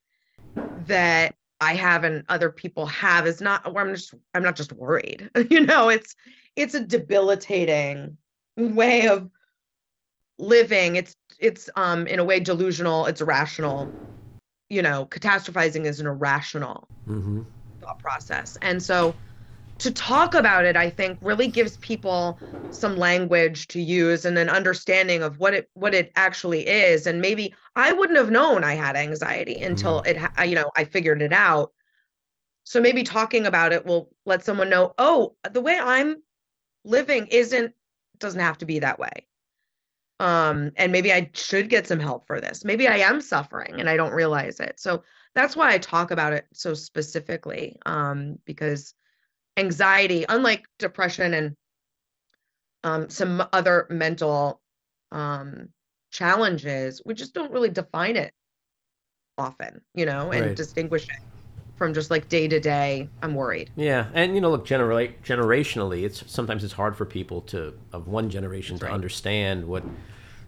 Speaker 7: that I have and other people have is not where I'm just I'm not just worried. you know, it's it's a debilitating way of living. It's it's um in a way delusional, it's irrational. You know, catastrophizing is an irrational
Speaker 6: Mm-hmm.
Speaker 7: thought process. And so to talk about it, I think really gives people some language to use and an understanding of what it what it actually is. And maybe I wouldn't have known I had anxiety until it, you know, I figured it out. So maybe talking about it will let someone know, oh, the way I'm living isn't doesn't have to be that way. Um, and maybe I should get some help for this. Maybe I am suffering and I don't realize it. So that's why I talk about it so specifically. Um, because anxiety, unlike depression and um, some other mental um, challenges, we just don't really define it often, you know, and
Speaker 6: Right.
Speaker 7: distinguish it from just like day to day. I'm worried.
Speaker 6: Yeah, and you know, look, genera- generationally, it's sometimes it's hard for people to of one generation to understand what,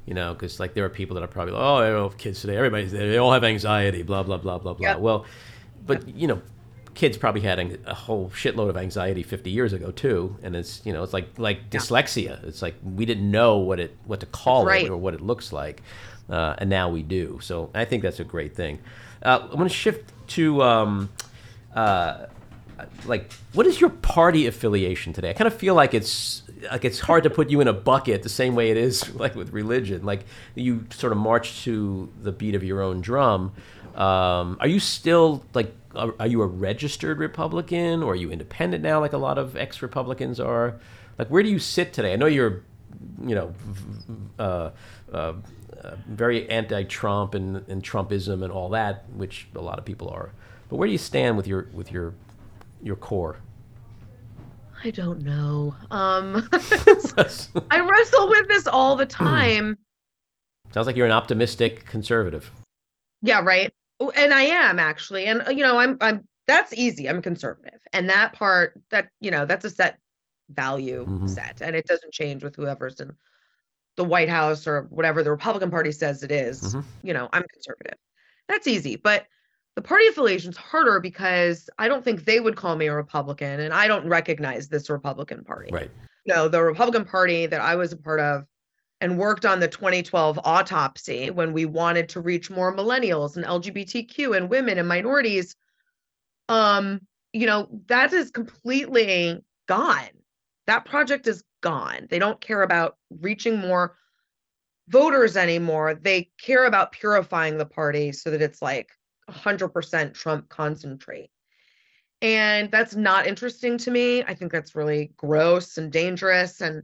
Speaker 6: you know, because like there are people that are probably like, oh, I don't know, kids today, everybody's they all have anxiety, blah blah blah blah blah.
Speaker 7: Yep.
Speaker 6: Well, but you know, kids probably had a whole shitload of anxiety 50 years ago too, and it's you know, it's like like dyslexia. It's like we didn't know what it what to call
Speaker 7: Right.
Speaker 6: it or what it looks like, uh, and now we do. So I think that's a great thing. Uh, I'm going to shift to. Um, uh, like what is your party affiliation today? I kind of feel like it's like it's hard to put you in a bucket the same way it is like with religion. Like you sort of march to the beat of your own drum. Um, are you still like are, are you a registered Republican or are you independent now like a lot of ex-Republicans are? Like where do you sit today? I know you're you know uh, uh, uh, very anti-Trump and, and Trumpism and all that, which a lot of people are. But where do you stand with your with your your core?
Speaker 7: I don't know. Um, I wrestle with this all the time.
Speaker 6: Sounds like you're an optimistic conservative.
Speaker 7: Yeah, right. Oh, And I am actually. And you know, I'm I'm that's easy. I'm conservative. And that part that, you know, that's a set value
Speaker 6: Mhm.
Speaker 7: set and it doesn't change with whoever's in the White House or whatever the Republican Party says it is.
Speaker 6: Mhm.
Speaker 7: You know, I'm conservative. That's easy. But the party affiliation's harder because I don't think they would call me a Republican and I don't recognize this Republican Party.
Speaker 6: Right.
Speaker 7: No, the Republican Party that I was a part of and worked on the 2012 autopsy when we wanted to reach more millennials and LGBTQ and women and minorities, um, you know, that is completely gone. That project is gone. They don't care about reaching more voters anymore. They care about purifying the party so that it's like 100% Trump concentrate. And that's not interesting to me. I think that's really gross and dangerous. And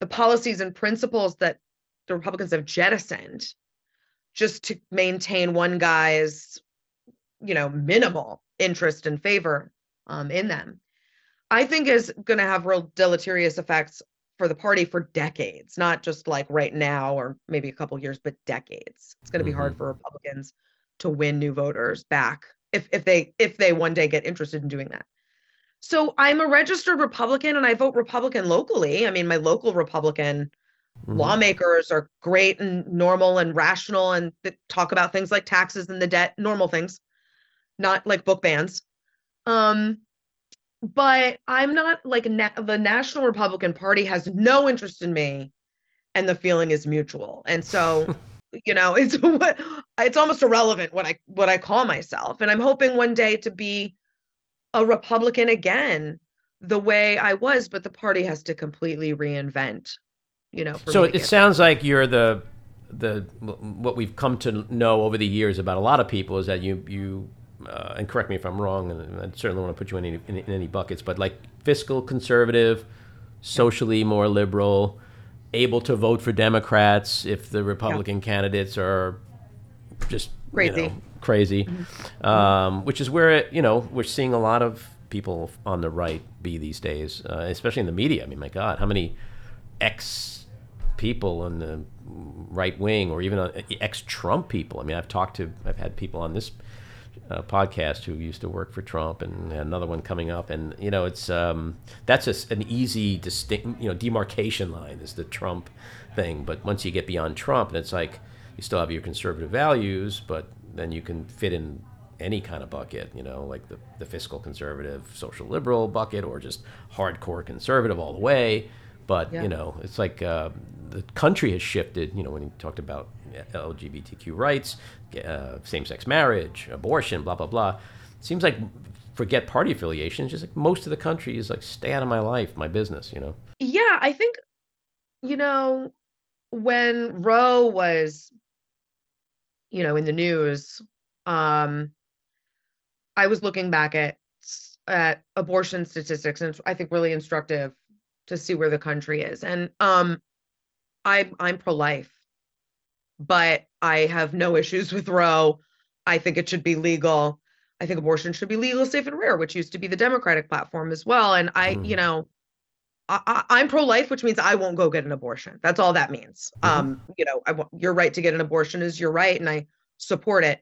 Speaker 7: the policies and principles that the Republicans have jettisoned just to maintain one guy's, you know, minimal interest and favor um, in them, I think is going to have real deleterious effects for the party for decades, not just like right now or maybe a couple years, but decades. It's going to be hard for Republicans to win new voters back if if they if they one day get interested in doing that. So I'm a registered Republican and I vote Republican locally. I mean, my local Republican mm-hmm. lawmakers are great and normal and rational and talk about things like taxes and the debt, normal things, not like book bans. Um, but I'm not like na- the National Republican Party has no interest in me, and the feeling is mutual. And so, you know, it's what it's almost irrelevant what I what I call myself. And I'm hoping one day to be a Republican again, the way I was. But the party has to completely reinvent. You know.
Speaker 6: so it sounds like you're the the what we've come to know over the years about a lot of people is that you you uh, and correct me if I'm wrong, and I certainly want to put you in any, in, in any buckets, but like fiscal conservative, socially more liberal, able to vote for Democrats if the Republican yeah. candidates are just
Speaker 7: crazy,
Speaker 6: you know, crazy, mm-hmm. um, which is where it, you know we're seeing a lot of people on the right be these days, uh, especially in the media. I mean, my God, how many ex people on the right wing or even uh, ex Trump people? I mean, I've talked to, I've had people on this uh, podcast who used to work for Trump, and another one coming up. And you know, it's um, that's a, an easy distinct, you know, demarcation line is the Trump thing. But once you get beyond Trump, and it's like you still have your conservative values, but then you can fit in any kind of bucket, you know, like the, the fiscal conservative, social liberal bucket, or just hardcore conservative all the way. But yeah. you know, it's like uh, the country has shifted. You know, when you talked about LGBTQ rights, uh, same-sex marriage, abortion, blah blah blah. It seems like forget party affiliation. Just like most of the country is like, stay out of my life, my business. You know.
Speaker 7: Yeah, I think, you know, when Roe was, you know, in the news, um, I was looking back at at abortion statistics, and I think really instructive to see where the country is. And um, I I'm pro-life, but I have no issues with Roe. I think it should be legal. I think abortion should be legal, safe, and rare, which used to be the Democratic platform as well. And I, mm. you know, I, am pro-life, which means I won't go get an abortion. That's all that means. Mm-hmm. Um, you know, I your right to get an abortion is your right, and I support it.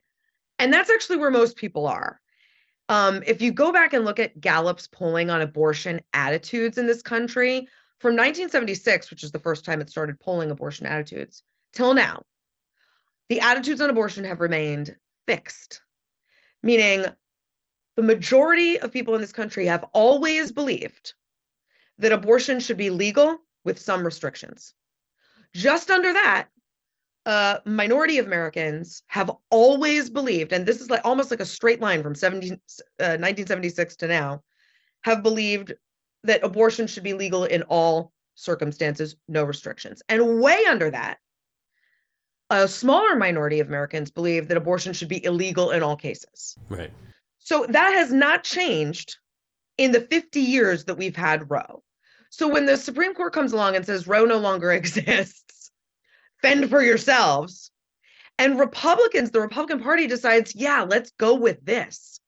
Speaker 7: And that's actually where most people are. Um, if you go back and look at Gallup's polling on abortion attitudes in this country from 1976, which is the first time it started polling abortion attitudes, till now, the attitudes on abortion have remained fixed, meaning the majority of people in this country have always believed that abortion should be legal with some restrictions. Just under that, a minority of Americans have always believed, and this is like almost like a straight line from 17, uh, 1976 to now, have believed that abortion should be legal in all circumstances, no restrictions. And way under that, a smaller minority of Americans believe that abortion should be illegal in all cases.
Speaker 6: Right.
Speaker 7: So that has not changed in the 50 years that we've had Roe. So when the Supreme Court comes along and says Roe no longer exists, fend for yourselves, and Republicans, the Republican Party decides, yeah, let's go with this.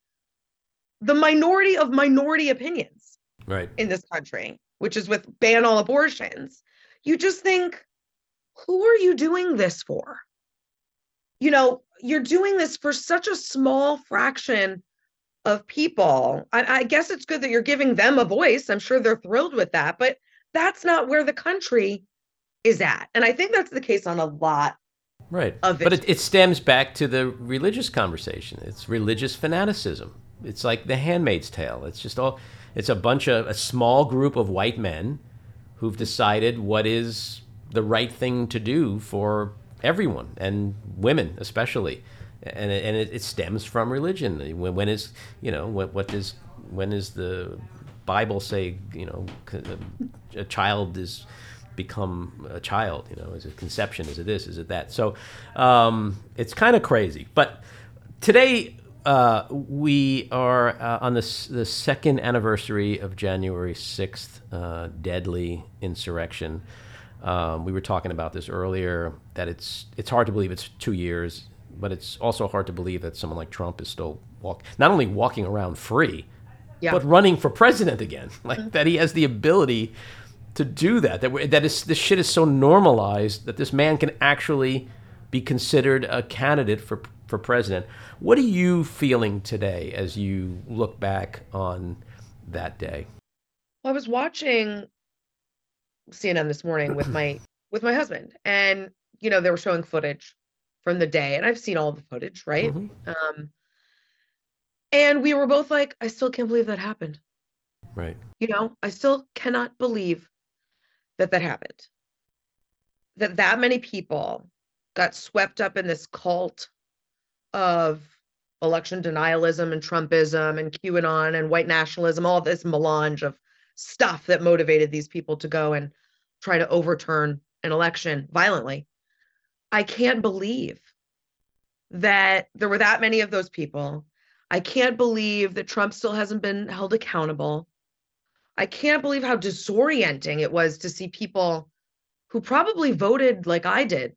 Speaker 7: The minority of minority opinions
Speaker 6: right.
Speaker 7: in this country, which is with ban all abortions, you just think, who are you doing this for? You know, you're doing this for such a small fraction of people. I, I, guess it's good that you're giving them a voice. I'm sure they're thrilled with that, but that's not where the country is at. And I think that's the case on a lot
Speaker 6: right. of it. But it, it stems back to the religious conversation. It's religious fanaticism. It's like the handmaid's tale. It's just all, it's a bunch of, a small group of white men who've decided what is the right thing to do for everyone and women especially and it, and it, stems from religion. When, when is you know what, what does when is the bible say you know a child is become a child you know is it conception is it this is it that? So um, it's kind of crazy. But today uh, we are uh, on this the second anniversary of January 6th uh, deadly insurrection. Um, we were talking about this earlier that it's it's hard to believe it's two years, but it's also hard to believe that someone like Trump is still walk not only walking around free, yeah. but running for president again. Like mm-hmm. that he has the ability to do that. That that is this shit is so normalized that this man can actually be considered a candidate for for president. What are you feeling today as you look back on that day?
Speaker 7: Well, I was watching CNN this morning with my with my husband, and you know they were showing footage from the day, and I've seen all the footage, right?
Speaker 6: Mhm.
Speaker 7: Um, and we were both like, I still can't believe that happened.
Speaker 6: Right.
Speaker 7: You know, I still cannot believe that that happened. That that many people got swept up in this cult of election denialism and Trumpism and QAnon and white nationalism, all this melange of stuff that motivated these people to go and try to overturn an election violently. I can't believe that there were that many of those people. I can't believe that Trump still hasn't been held accountable. I can't believe how disorienting it was to see people who probably voted like I did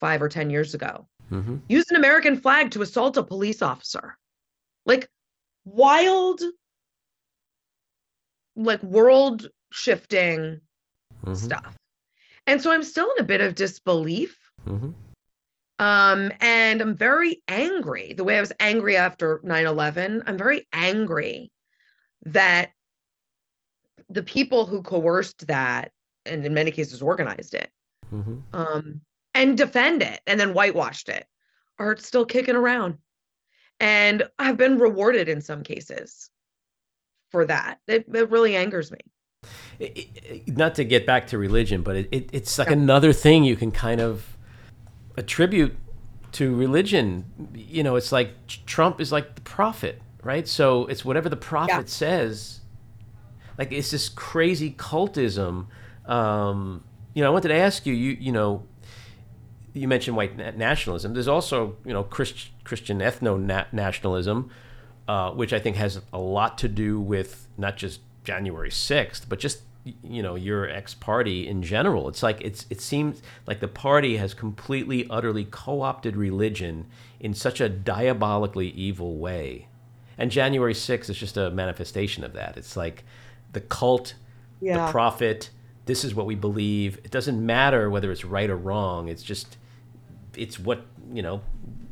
Speaker 7: five or 10 years ago
Speaker 6: mm-hmm.
Speaker 7: use an American flag to assault a police officer. Like wild, like world shifting
Speaker 6: hmm
Speaker 7: stuff. And so I'm still in a bit of disbelief.
Speaker 6: Hmm
Speaker 7: Um, and I'm very angry. The way I was angry after 9-11, I'm very angry that the people who coerced that and in many cases organized it
Speaker 6: mm-hmm.
Speaker 7: um, and defend it and then whitewashed it are still kicking around. And I've been rewarded in some cases for that. It, it really angers me.
Speaker 6: it, it- not to get back to religion, but it, it, it's like
Speaker 7: Yeah.
Speaker 6: another thing you can kind of attribute to religion. You know, it's like Trump is like the prophet, right? So it's whatever the prophet says. Like it's this crazy cultism. Um, you know, I wanted to ask you. You you know, you mentioned white na- nationalism. There's also you know Christ, Christian ethno nationalism, uh, which I think has a lot to do with not just January 6th, but just you know your ex party in general. It's like it's it seems like the party has completely utterly co-opted religion in such a diabolically evil way. And January 6th is just a manifestation of that. It's like the cult, the prophet, this is what we believe. It doesn't matter whether it's right or wrong. It's just it's what, you know,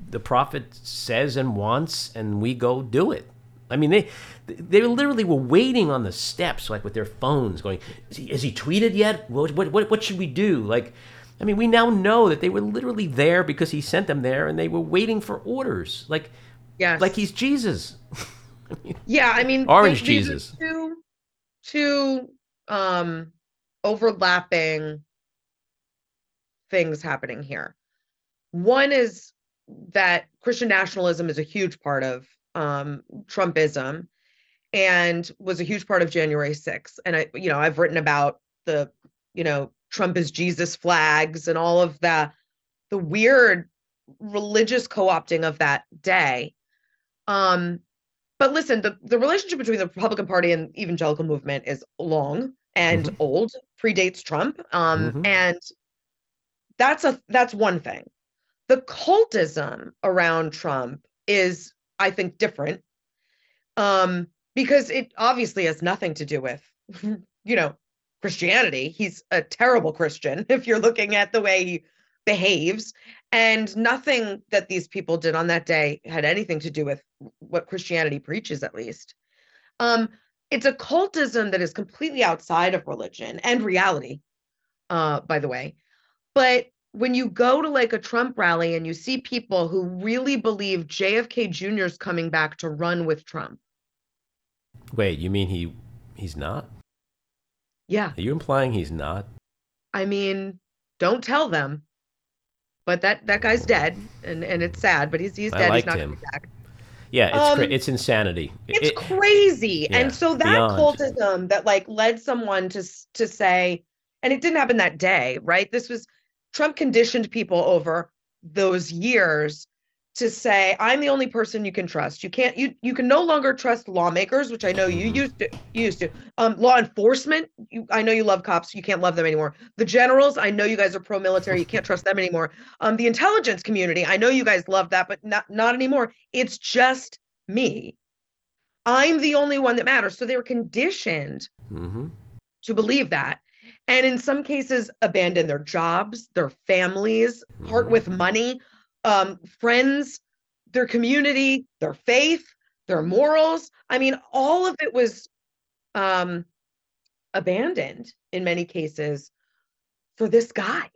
Speaker 6: the prophet says and wants and we go do it. I mean, they they literally were waiting on the steps, like with their phones, going, "Is he, has he tweeted yet? What, what what what should we do?" Like, I mean, we now know that they were literally there because he sent them there, and they were waiting for orders, like
Speaker 7: Yes.
Speaker 6: like he's Jesus.
Speaker 7: yeah, I mean
Speaker 6: Orange Jesus.
Speaker 7: Two, two um overlapping things happening here. One is that Christian nationalism is a huge part of um, Trumpism and was a huge part of January 6th. And I, you know, I've written about the, you know, Trump is Jesus flags and all of the the weird religious co-opting of that day. Um, but listen, the, the relationship between the Republican Party and evangelical movement is long and
Speaker 6: Mhm.
Speaker 7: old, predates Trump. Um,
Speaker 6: Mhm.
Speaker 7: and that's a that's one thing. The cultism around Trump is, I think, different. Um, because it obviously has nothing to do with, you know, Christianity. He's a terrible Christian if you're looking at the way he behaves. And nothing that these people did on that day had anything to do with what Christianity preaches, at least. Um, it's a cultism that is completely outside of religion and reality, uh, by the way. But when you go to like a Trump rally and you see people who really believe JFK Jr. is coming back to run with Trump,
Speaker 6: Wait, you mean he he's not?
Speaker 7: yeah,
Speaker 6: Are you implying he's not?
Speaker 7: I mean, don't tell them. But that that guy's dead, and and it's sad. But he's he's
Speaker 6: I
Speaker 7: dead.
Speaker 6: liked
Speaker 7: he's not
Speaker 6: him.
Speaker 7: coming back.
Speaker 6: Yeah, it's
Speaker 7: Um,
Speaker 6: cra- it's insanity.
Speaker 7: It's
Speaker 6: It-
Speaker 7: crazy.
Speaker 6: yeah,
Speaker 7: and so that
Speaker 6: beyond.
Speaker 7: cultism that like led someone to to say, and it didn't happen that day, right? This was Trump conditioned people over those years to say, I'm the only person you can trust. You can't you you can no longer trust lawmakers, which I know you
Speaker 6: Mhm.
Speaker 7: used to you used to. Um, law enforcement, you I know you love cops, you can't love them anymore. The generals, I know you guys are pro-military, you can't trust them anymore. Um, the intelligence community, I know you guys love that, but not not anymore. It's just me. I'm the only one that matters. So they were conditioned
Speaker 6: Mhm.
Speaker 7: to believe that. And in some cases, abandon their jobs, their families, part with money, um, friends, their community, their faith, their morals. I mean, all of it was um, abandoned in many cases for this guy.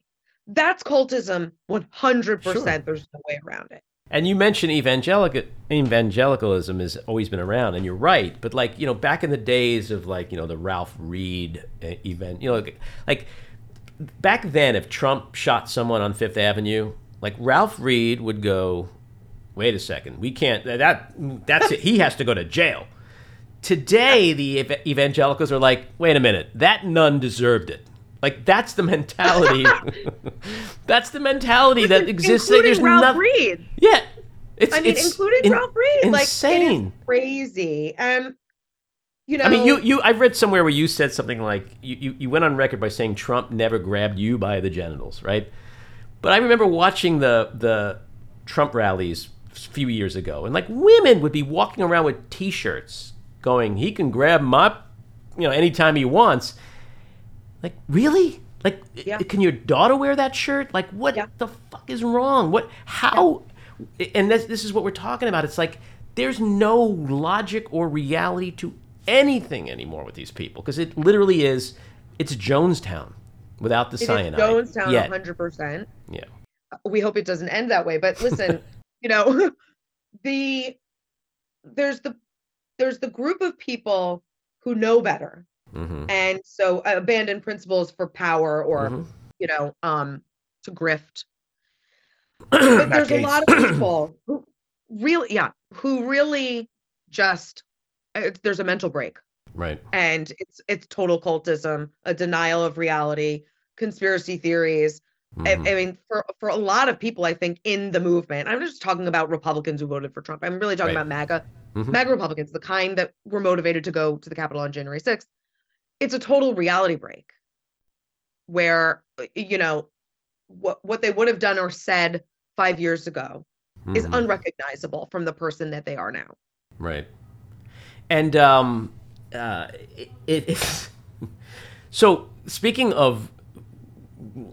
Speaker 7: That's cultism 100%.
Speaker 6: Sure.
Speaker 7: There's no way around it.
Speaker 6: And you mentioned evangelical evangelicalism has always been around, and you're right. But like you know, back in the days of like you know the Ralph Reed uh, event, you know, like, like back then, if Trump shot someone on Fifth Avenue, like Ralph Reed would go, "Wait a second, we can't. That that's it. He has to go to jail." Today, the ev- evangelicals are like, "Wait a minute, that nun deserved it." Like that's the mentality. that's the mentality that exists.
Speaker 7: Including
Speaker 6: There's
Speaker 7: Ralph
Speaker 6: nothing.
Speaker 7: Reed.
Speaker 6: Yeah. It's,
Speaker 7: I mean,
Speaker 6: it's
Speaker 7: including
Speaker 6: in-
Speaker 7: Ralph Reed. Like,
Speaker 6: Insane.
Speaker 7: is crazy. And, you know,
Speaker 6: I mean, you, you. I've read somewhere where you said something like you, you, you went on record by saying Trump never grabbed you by the genitals, right? But I remember watching the the Trump rallies a few years ago, and like women would be walking around with T-shirts, going, "He can grab my, you know, anytime he wants." Like, really? Like,
Speaker 7: Yeah.
Speaker 6: can your daughter wear that shirt? Like, what
Speaker 7: Yeah.
Speaker 6: the fuck is wrong? What? How? And this this is what we're talking about. It's like there's no logic or reality to anything anymore with these people because it literally is. It's Jonestown without the
Speaker 7: it is
Speaker 6: cyanide.
Speaker 7: Jonestown
Speaker 6: Yet.
Speaker 7: 100%.
Speaker 6: Yeah.
Speaker 7: we hope it doesn't end that way but listen you know the there's the there's the group of people who know better
Speaker 6: hmm
Speaker 7: and so abandon principles for power or
Speaker 6: Mhm.
Speaker 7: you know um to grift but there's a lot of people who really yeah who really just it's, there's a mental break
Speaker 6: Right.
Speaker 7: and it's it's total cultism a denial of reality conspiracy theories I,
Speaker 6: Mhm.
Speaker 7: I mean, for for a lot of people, I think in the movement, I'm just talking about Republicans who voted for Trump. I'm really talking
Speaker 6: Right.
Speaker 7: about MAGA,
Speaker 6: Mhm.
Speaker 7: MAGA Republicans, the kind that were motivated to go to the Capitol on January 6th. It's a total reality break, where you know what what they would have done or said five years ago is
Speaker 6: Mhm.
Speaker 7: unrecognizable from the person that they are now.
Speaker 6: Right. And um, uh, it, it, it's so speaking of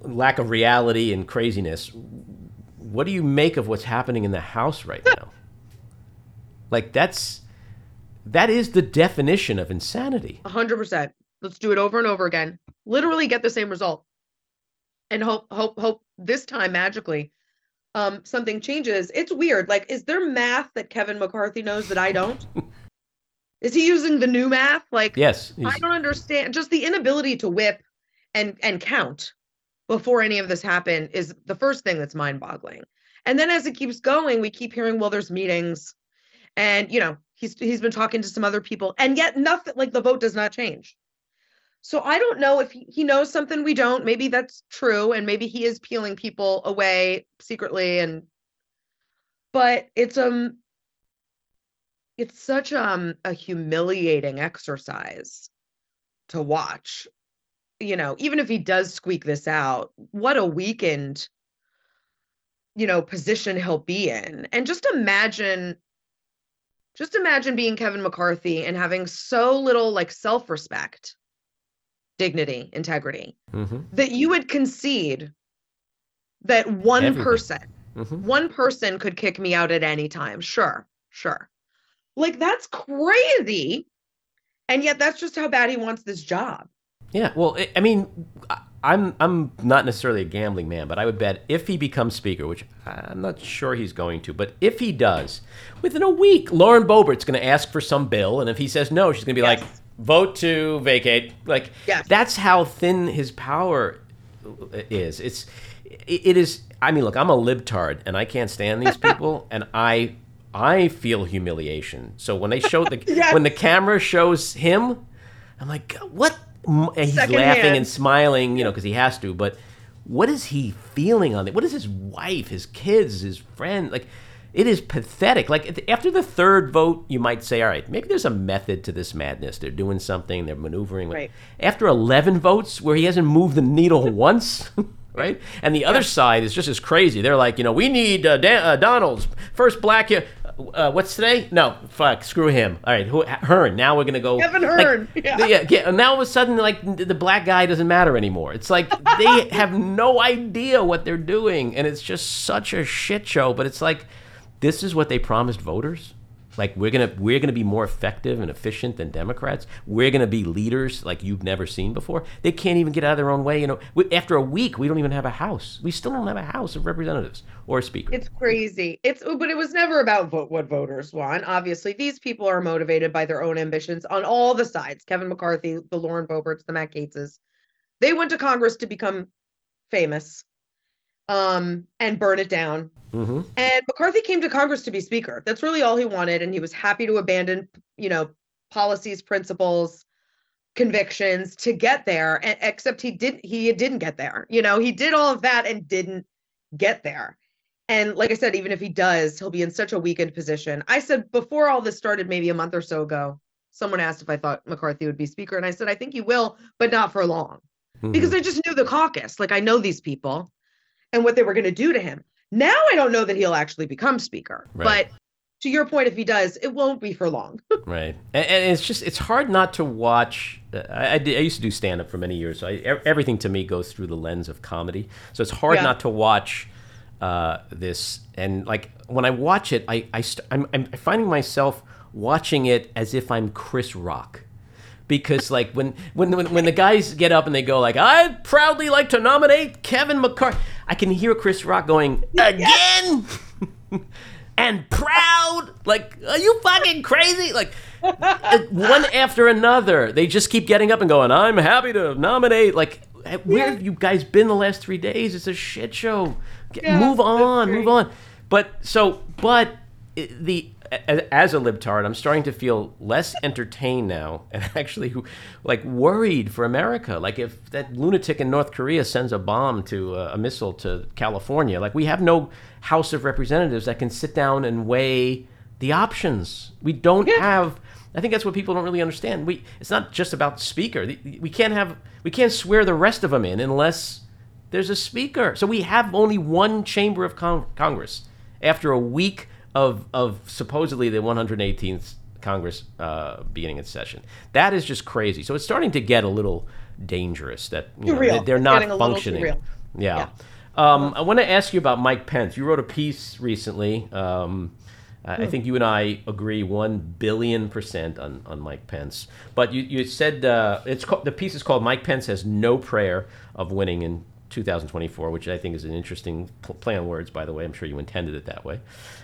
Speaker 6: lack of reality and craziness, what do you make of what's happening in the house right now? like that's that is the definition of insanity.
Speaker 7: A hundred percent. Let's do it over and over again. Literally get the same result. And hope, hope, hope this time magically um something changes. It's weird. Like, is there math that Kevin McCarthy knows that I don't? is he using the new math? Like
Speaker 6: Yes.
Speaker 7: I don't understand. Just the inability to whip and and count before any of this happened is the first thing that's mind-boggling. And then as it keeps going, we keep hearing, well, there's meetings, and you know, he's he's been talking to some other people, and yet nothing like the vote does not change. So I don't know if he, knows something we don't. Maybe that's true, and maybe he is peeling people away secretly, and but it's um it's such um a humiliating exercise to watch you know even if he does squeak this out what a weakened you know position he'll be in and just imagine just imagine being kevin mccarthy and having so little like self-respect dignity integrity
Speaker 6: Mhm.
Speaker 7: that you would concede that one
Speaker 6: Everything.
Speaker 7: person
Speaker 6: Mhm.
Speaker 7: one person could kick me out at any time. Sure, sure. Like that's crazy. And yet that's just how bad he wants this job.
Speaker 6: Yeah, well, I- I mean, I'm I'm not necessarily a gambling man, but I would bet if he becomes speaker, which I'm not sure he's going to, but if he does, within a week, Lauren Boebert's going to ask for some bill, and if he says no, she's going to be
Speaker 7: Yes.
Speaker 6: like, vote to vacate. Like,
Speaker 7: Yes.
Speaker 6: that's how thin his power is. It's it is. I mean, look, I'm a libtard, and I can't stand these people, and I I feel humiliation. So when they show the
Speaker 7: Yes.
Speaker 6: when the camera shows him, I'm like, what? And he's
Speaker 7: Secondhand.
Speaker 6: laughing and smiling, you know, because he has to. But what is he feeling on it? What is his wife, his kids, his friend? Like, it is pathetic. Like after the third vote, you might say, all right, maybe there's a method to this madness. They're doing something. They're maneuvering.
Speaker 7: Right.
Speaker 6: After 11 votes, where he hasn't moved the needle once. Right, and the other side is just as crazy. They're like, you know, we need uh, Dan- uh, Donalds first black. Uh, uh, what's today? No, fuck, screw him. All right, who, Hern. Now we're gonna go.
Speaker 7: Kevin
Speaker 6: like,
Speaker 7: Hern, yeah.
Speaker 6: yeah, yeah. And now all of a sudden, like the black guy doesn't matter anymore. It's like they have no idea what they're doing, and it's just such a shit show. But it's like, this is what they promised voters. like we're gonna we're gonna be more effective and efficient than Democrats. We're gonna be leaders like you've never seen before. They can't even get out of their own way. You know, we, after a week, we don't even have a house. We still don't have a House of Representatives or a Speaker.
Speaker 7: It's crazy. It's but it was never about vote what voters want. Obviously, these people are motivated by their own ambitions on all the sides. Kevin McCarthy, the Lauren Boeberts, the Matt Gaetzes. They went to Congress to become famous um, and burn it down.
Speaker 6: Mm-hmm.
Speaker 7: And McCarthy came to Congress to be Speaker. That's really all he wanted, and he was happy to abandon, you know, policies, principles, convictions to get there. And, except he didn't. He didn't get there. You know, he did all of that and didn't get there. And like I said, even if he does, he'll be in such a weakened position. I said before all this started, maybe a month or so ago, someone asked if I thought McCarthy would be Speaker, and I said I think he will, but not for long,
Speaker 6: Mm-hmm.
Speaker 7: because I just knew the caucus. Like I know these people and what they were going to do to him. Now I don't know that he'll actually become speaker.
Speaker 6: Right.
Speaker 7: But to your point, if he does, it won't be for long.
Speaker 6: Right, and, and it's just it's hard not to watch. uh, I, I, did, I used to do stand up for many years, so I, everything to me goes through the lens of comedy. So it's hard
Speaker 7: Yeah.
Speaker 6: not to watch uh, this. And like when I watch it, I, I st- I'm, I'm finding myself watching it as if I'm Chris Rock. Because like when, when when when the guys get up and they go like I'd proudly like to nominate Kevin McCarthy, I can hear Chris Rock going again and proud. Like, are you fucking crazy? Like, uh, one after another, they just keep getting up and going. I'm happy to nominate. Like, where have you guys been the last three days? It's a shit show. Get,
Speaker 7: Yeah,
Speaker 6: move on, move on. But so, but the as a libtard, I'm starting to feel less entertained now, and actually like worried for America. Like if that lunatic in North Korea sends a bomb to uh, a missile to California, like we have no House of Representatives that can sit down and weigh the options. We don't have. I think that's what people don't really understand. We it's not just about speaker. We can't have we can't swear the rest of them in unless there's a speaker. So we have only one chamber of con- Congress after a week of of supposedly the 118th Congress uh, beginning its session. That is just crazy. So it's starting to get a little dangerous that you know, they- they're not
Speaker 7: getting a little
Speaker 6: functioning.
Speaker 7: surreal.
Speaker 6: Yeah. Um, I want to ask you about Mike Pence. You wrote a piece recently. Um, I I think you and I agree one billion percent on, on Mike Pence. But you, you said uh, it's called, the piece is called "Mike Pence has no prayer of winning in 2024," which I think is an interesting play on words. By the way, I'm sure you intended it that way.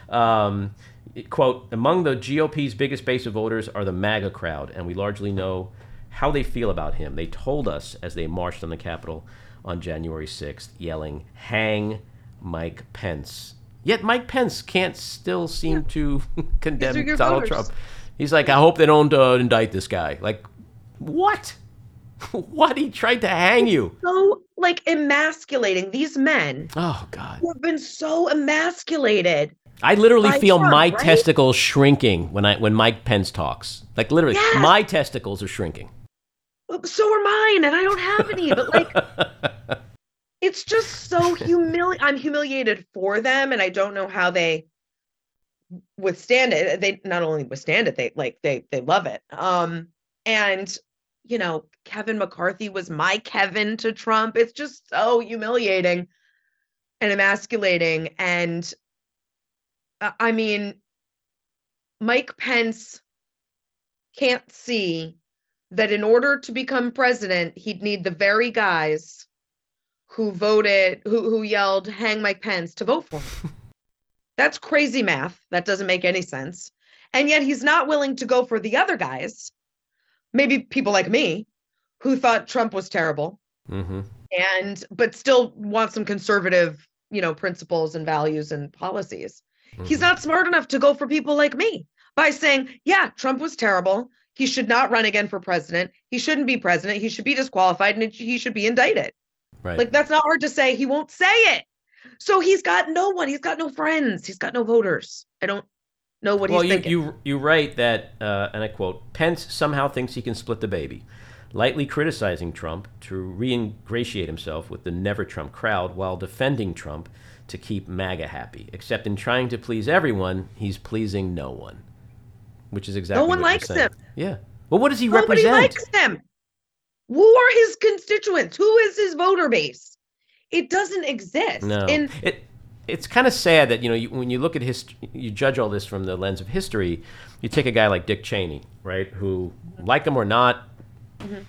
Speaker 6: Um, it- quote: Among the GOP's biggest base of voters are the MAGA crowd, and we largely know how they feel about him. They told us as they marched on the Capitol on January 6th, yelling, "Hang Mike Pence." Yet Mike Pence can't still seem to condemn
Speaker 7: These are your
Speaker 6: Donald
Speaker 7: voters.
Speaker 6: Trump. He's like, I hope they don't uh, indict this guy. Like, what? what? He tried to hang you.
Speaker 7: so like emasculating these men
Speaker 6: Oh God.
Speaker 7: who have been so emasculated.
Speaker 6: I literally feel
Speaker 7: Trump,
Speaker 6: my
Speaker 7: right?
Speaker 6: testicles shrinking when I when Mike Pence talks. Like literally,
Speaker 7: Yes.
Speaker 6: my testicles are shrinking.
Speaker 7: So are mine, and I don't have any. But like, it's just so humiliating. I'm humiliated for them, and I don't know how they withstand it. They not only withstand it, they like they they love it. Um, and you know, Kevin McCarthy was my Kevin to Trump. It's just so humiliating and emasculating. And uh, I mean, Mike Pence can't see that in order to become president, he'd need the very guys who voted, who who yelled "Hang Mike Pence" to vote for him. That's crazy math. That doesn't make any sense. And yet he's not willing to go for the other guys, maybe people like me, who thought Trump was terrible
Speaker 6: mm-hmm.
Speaker 7: and but still want some conservative, you know, principles and values and policies. He's not smart enough to go for people like me by saying, "Yeah, Trump was terrible. He should not run again for president. He shouldn't be president. He should be disqualified and he should be indicted."
Speaker 6: Right.
Speaker 7: Like that's not hard to say. He won't say it. So he's got no one. He's got no friends. He's got no voters. I don't know what
Speaker 6: well,
Speaker 7: he's
Speaker 6: you,
Speaker 7: thinking.
Speaker 6: you you write that, uh, and I quote: Pence somehow thinks he can split the baby, lightly criticizing Trump to re-ingratiate himself with the never Trump crowd, while defending Trump to keep MAGA happy. Except in trying to please everyone, he's pleasing no one, which is exactly
Speaker 7: one
Speaker 6: what you're
Speaker 7: likes him.
Speaker 6: Yeah. Well, what does he
Speaker 7: Nobody
Speaker 6: represent?
Speaker 7: likes him. Who are his constituents? Who is his voter base? It doesn't exist.
Speaker 6: No.
Speaker 7: In
Speaker 6: it it's kind of sad that you know you, when you look at history, you judge all this from the lens of history. You take a guy like Dick Cheney, right, who, like him or not, mm-hmm.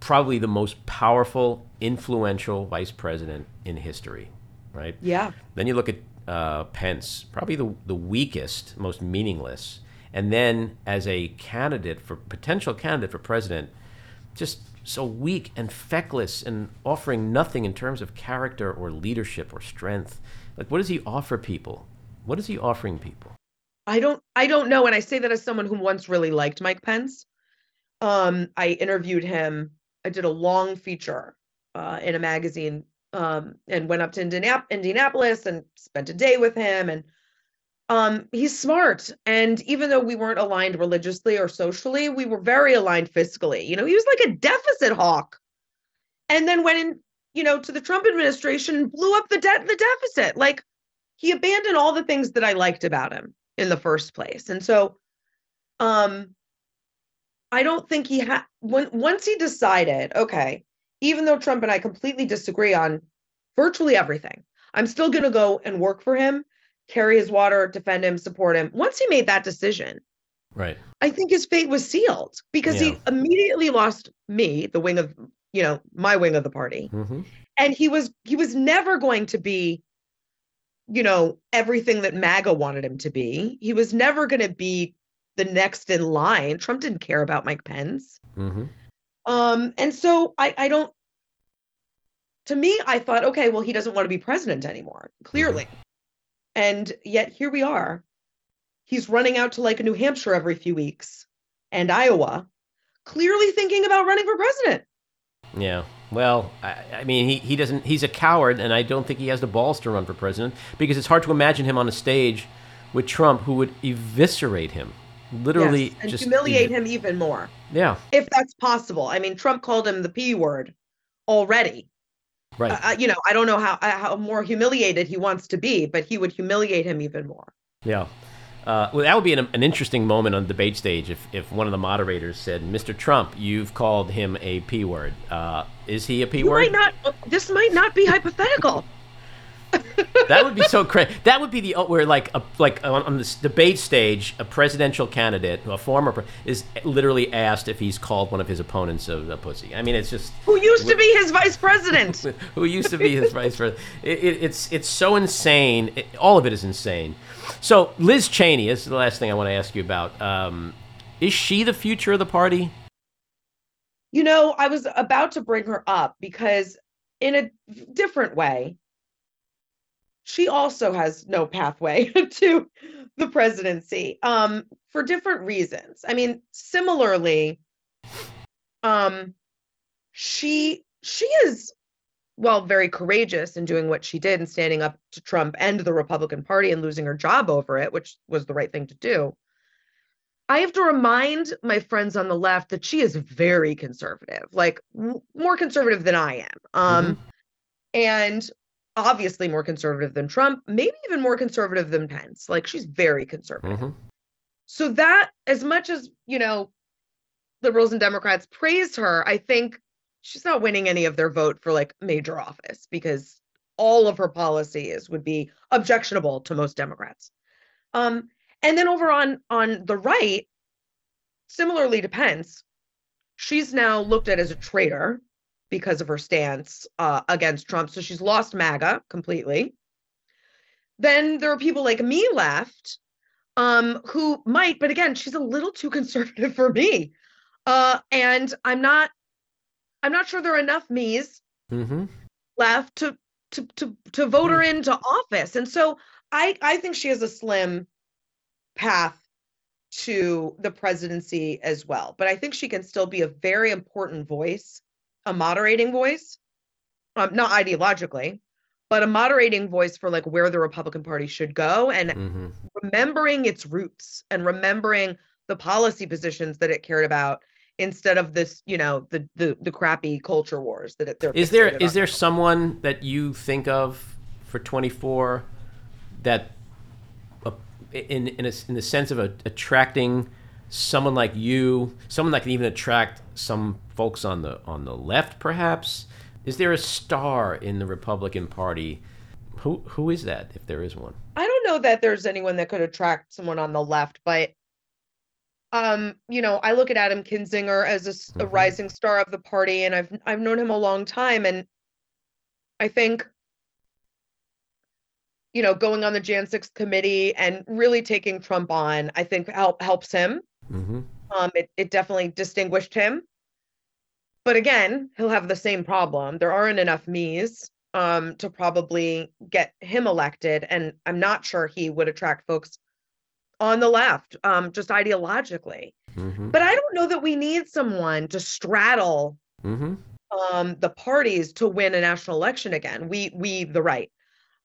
Speaker 6: probably the most powerful, influential vice president in history, right?
Speaker 7: Yeah.
Speaker 6: Then you look at uh, Pence, probably the the weakest, most meaningless, and then as a candidate for potential candidate for president, just so weak and feckless and offering nothing in terms of character or leadership or strength. Like, what does he offer people? What is he offering people?
Speaker 7: I don't I don't know and I say that as someone who once really liked Mike Pence. Um I interviewed him. I did a long feature uh, in a magazine um and went up to Indianap- Indianapolis and spent a day with him and um he's smart and even though we weren't aligned religiously or socially, we were very aligned fiscally. You know, he was like a deficit hawk. And then in, you know, to the Trump administration blew up the debt the deficit. Like he abandoned all the things that I liked about him in the first place. And so um I don't think he had when once he decided, okay, even though Trump and I completely disagree on virtually everything, I'm still going to go and work for him, carry his water, defend him, support him. Once he made that decision,
Speaker 6: right.
Speaker 7: I think his fate was sealed because yeah. he immediately lost me, the wing of, you know, my wing of the party. Mm-hmm. And he was he was never going to be you know, everything that MAGA wanted him to be. He was never going to be the next in line. Trump didn't care about Mike Pence. Mm-hmm. Um, and so I, I don't, to me, I thought, okay, well, he doesn't want to be president anymore, clearly. Mm-hmm. And yet here we are. He's running out to like New Hampshire every few weeks and Iowa, clearly thinking about running for president.
Speaker 6: Yeah. Well, I, I, mean, he, he doesn't. He's a coward, and I don't think he has the balls to run for president because it's hard to imagine him on a stage with Trump, who would eviscerate him, literally,
Speaker 7: yes, and
Speaker 6: just
Speaker 7: humiliate him even more.
Speaker 6: Yeah,
Speaker 7: if that's possible. I mean, Trump called him the p word already.
Speaker 6: Right.
Speaker 7: Uh, you know, I don't know how how more humiliated he wants to be, but he would humiliate him even more.
Speaker 6: Yeah. Uh, well, that would be an, an, interesting moment on the debate stage if, if one of the moderators said, "Mr. Trump, you've called him a p word. Uh, is he a p
Speaker 7: you
Speaker 6: word?"
Speaker 7: Might not. This might not be hypothetical.
Speaker 6: that would be so crazy. That would be the where like a, like on, on this debate stage, a presidential candidate, a former pre- is literally asked if he's called one of his opponents a, a pussy. I mean, it's just
Speaker 7: who used to be his vice president.
Speaker 6: who used to be his vice president? It, it, it's it's so insane. It, all of it is insane. So Liz Cheney this is the last thing I want to ask you about. Um, is she the future of the party?
Speaker 7: You know, I was about to bring her up because in a different way, she also has no pathway to the presidency um, for different reasons. I mean, similarly, um, she she is well, very courageous in doing what she did and standing up to Trump and the Republican Party and losing her job over it, which was the right thing to do. I have to remind my friends on the left that she is very conservative, like w- more conservative than I am. Um, mm-hmm. And obviously more conservative than Trump, maybe even more conservative than Pence. Like she's very conservative. Mm-hmm. So that, as much as, you know, liberals and Democrats praise her, I think she's not winning any of their vote for like major office because all of her policies would be objectionable to most Democrats. Um, and then over on on the right, similarly to Pence, she's now looked at as a traitor because of her stance uh, against Trump. So she's lost MAGA completely. Then there are people like me left um, who might, but again, she's a little too conservative for me. Uh, and I'm not I'm not sure there are enough me's mm-hmm. left to to to to vote her mm-hmm. into office. And so I I think she has a slim path to the presidency as well. But I think she can still be a very important voice, a moderating voice, um, not ideologically, but a moderating voice for like where the Republican Party should go and mm-hmm. remembering its roots and remembering the policy positions that it cared about instead of this, you know, the the, the crappy culture wars that they're.
Speaker 6: Is there is there someone that you think of for 24 that, uh, in in a, in the sense of a, attracting someone like you, someone that can even attract some folks on the on the left, perhaps? Is there a star in the Republican Party Who who is that if there is one?
Speaker 7: I don't know that there's anyone that could attract someone on the left, but um, you know, I look at Adam Kinzinger as a, a
Speaker 6: Mhm.
Speaker 7: rising star of the party, and I've I've known him a long time, and I think, you know, going on the Jan 6 committee and really taking Trump on, I think help helps him.
Speaker 6: Mm-hmm.
Speaker 7: Um, it, it definitely distinguished him. But again, he'll have the same problem. There aren't enough me's um, to probably get him elected. And I'm not sure he would attract folks on the left, um, just ideologically.
Speaker 6: Mm-hmm.
Speaker 7: But I don't know that we need someone to straddle
Speaker 6: Mm-hmm.
Speaker 7: um, the parties to win a national election again. We, we, the right.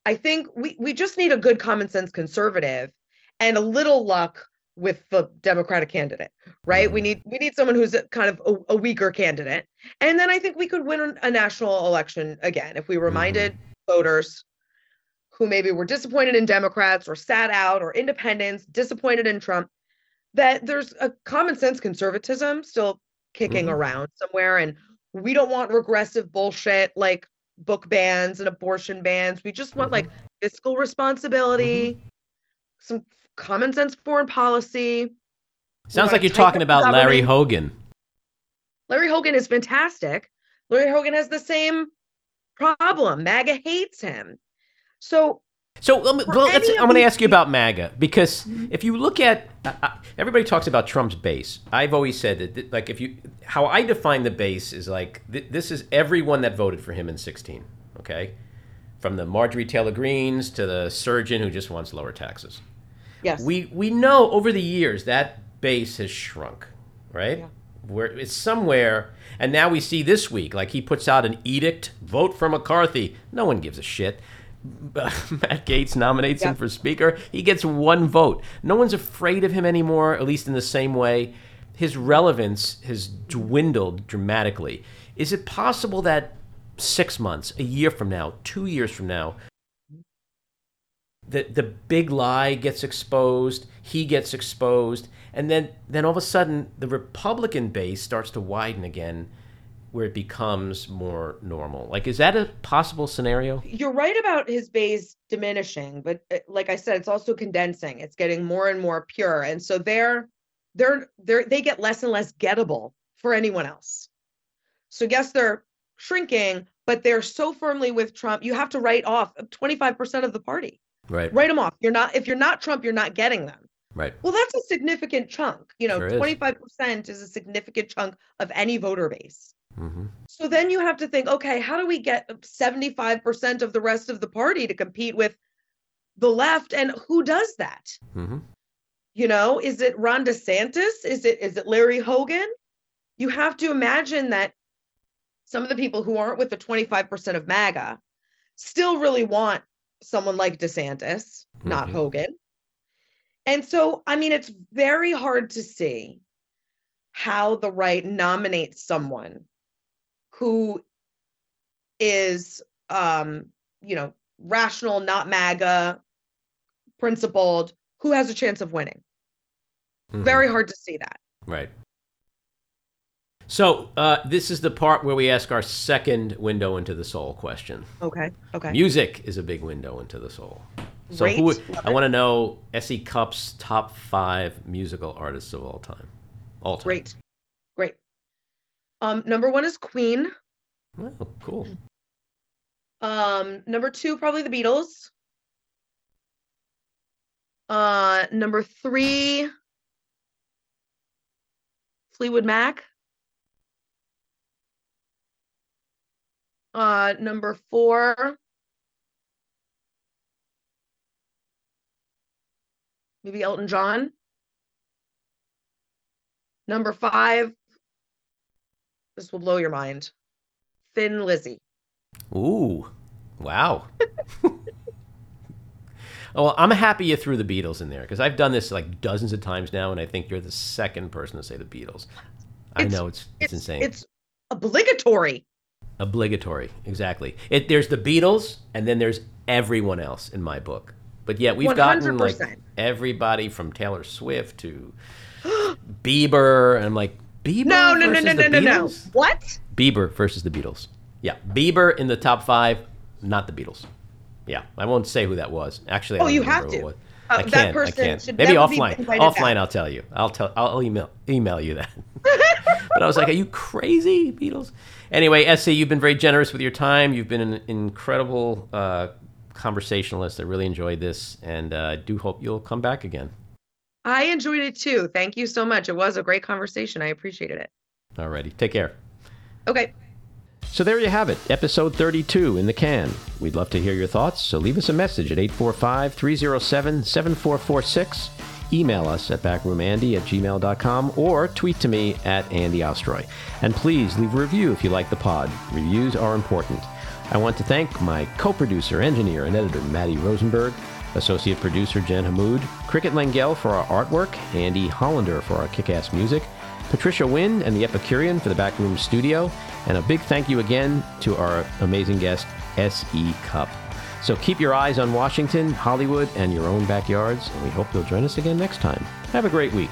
Speaker 7: I think we, we just need a good common sense conservative and a little luck with the Democratic candidate, right? We need we need someone who's a, kind of a, a weaker candidate, and then I think we could win a national election again if we reminded voters who maybe were disappointed in Democrats or sat out or independents, disappointed in Trump, that there's a common sense conservatism still kicking
Speaker 6: Mhm.
Speaker 7: around somewhere, and we don't want regressive bullshit like book bans and abortion bans. We just want like fiscal responsibility, some common sense foreign policy.
Speaker 6: Sounds like you're talking about Larry. Hogan.
Speaker 7: Larry Hogan is fantastic. Larry Hogan has the same problem. MAGA hates him. So
Speaker 6: So let me, well, I'm going to ask you about MAGA because if you look at uh, uh, everybody talks about Trump's base. I've always said that, that, like, if you how I define the base is like th- this is everyone that voted for him in 16. Okay, from the Marjorie Taylor Greenes to the surgeon who just wants lower taxes.
Speaker 7: yes,
Speaker 6: We we know over the years that base has shrunk, right? Where it's somewhere, and now we see this week, like he puts out an edict, vote for McCarthy. No one gives a shit. Matt Gaetz nominates him for speaker. He gets one vote. No one's afraid of him anymore, at least in the same way. His relevance has dwindled dramatically. Is it possible that six months, a year from now, two years from now, the the big lie gets exposed, he gets exposed, and then then all of a sudden the Republican base starts to widen again where it becomes more normal. Like is that a possible scenario?
Speaker 7: you're right about his base diminishing, but uh, like I said, it's also condensing. It's getting more and more pure, and so they're they're they're they get less and less gettable for anyone else. So yes, they're shrinking, but they're so firmly with Trump. You have to write off 25% of the party.
Speaker 6: Right.
Speaker 7: Write them off. You're not if you're not Trump, you're not getting them.
Speaker 6: Right.
Speaker 7: Well, that's a significant chunk. You know,
Speaker 6: Sure
Speaker 7: 25% is a significant chunk of any voter base.
Speaker 6: Hmm
Speaker 7: So then you have to think, okay, how do we get 75% of the rest of the party to compete with the left? And who does that?
Speaker 6: hmm
Speaker 7: You know, is it Ron DeSantis? Is it is it Larry Hogan? You have to imagine that some of the people who aren't with the 25% of MAGA still really want someone like DeSantis, not
Speaker 6: Mhm.
Speaker 7: Hogan. And so, I mean, it's very hard to see how the right nominates someone who is, um, you know, rational, not MAGA, principled, who has a chance of winning.
Speaker 6: Mm-hmm.
Speaker 7: Very hard to see that.
Speaker 6: Right. So uh, this is the part where we ask our second window into the soul question.
Speaker 7: Okay. Okay.
Speaker 6: Music is a big window into the soul. So
Speaker 7: Great.
Speaker 6: who I want to know SE Cupp's top five musical artists of all time. All time.
Speaker 7: Great. Um, number one is Queen.
Speaker 6: Oh, cool.
Speaker 7: Um, number two, probably the Beatles. Uh, number three, Fleetwood Mac. Uh, number four, maybe Elton John. Number five, this will blow your mind, Thin Lizzy.
Speaker 6: Ooh, wow. Oh, well, I'm happy you threw the Beatles in there because I've done this like dozens of times now, and I think you're the second person to say the Beatles. I
Speaker 7: It's-
Speaker 6: know it's it's, insane.
Speaker 7: It's obligatory.
Speaker 6: Obligatory, exactly. It there's the Beatles, and then there's everyone else in my book. But yet we've gotten like everybody from Taylor Swift to Bieber, and I'm like Bieber.
Speaker 7: No, no, no,
Speaker 6: versus
Speaker 7: no,
Speaker 6: the
Speaker 7: no, no, no. What?
Speaker 6: Bieber versus the Beatles. Yeah, Bieber in the top five, not the Beatles. Yeah, I won't say who that was. Actually, I
Speaker 7: Oh,
Speaker 6: don't
Speaker 7: you have to. Uh,
Speaker 6: I can't. I
Speaker 7: person
Speaker 6: can't.
Speaker 7: should
Speaker 6: Maybe offline. Offline,
Speaker 7: back.
Speaker 6: I'll tell you. I'll tell. I'll email email you that. but I was like, "Are you crazy, Beatles?" Anyway, Essie, you've been very generous with your time. You've been an incredible uh, conversationalist. I really enjoyed this, and uh, I do hope you'll come back again.
Speaker 7: I enjoyed it too. Thank you so much. It was a great conversation. I appreciated it.
Speaker 6: Alrighty, take care.
Speaker 7: Okay.
Speaker 6: So there you have it, episode 32 in the can. We'd love to hear your thoughts, so leave us a message at 845 307 7446. Email us at backroomandy at gmail.com or tweet to me at Andy Ostroy. And please leave a review if you like the pod. Reviews are important. I want to thank my co producer, engineer, and editor, Matty Rosenberg, associate producer, Jen Hammoud, Cricket Lengyel for our artwork, Andy Hollander for our kick ass music, Patricia Wynn and the Epicurean for the Backroom Studio, and a big thank you again to our amazing guest, S.E. Cupp. So keep your eyes on Washington, Hollywood, and your own backyards, and we hope you'll join us again next time. Have a great week.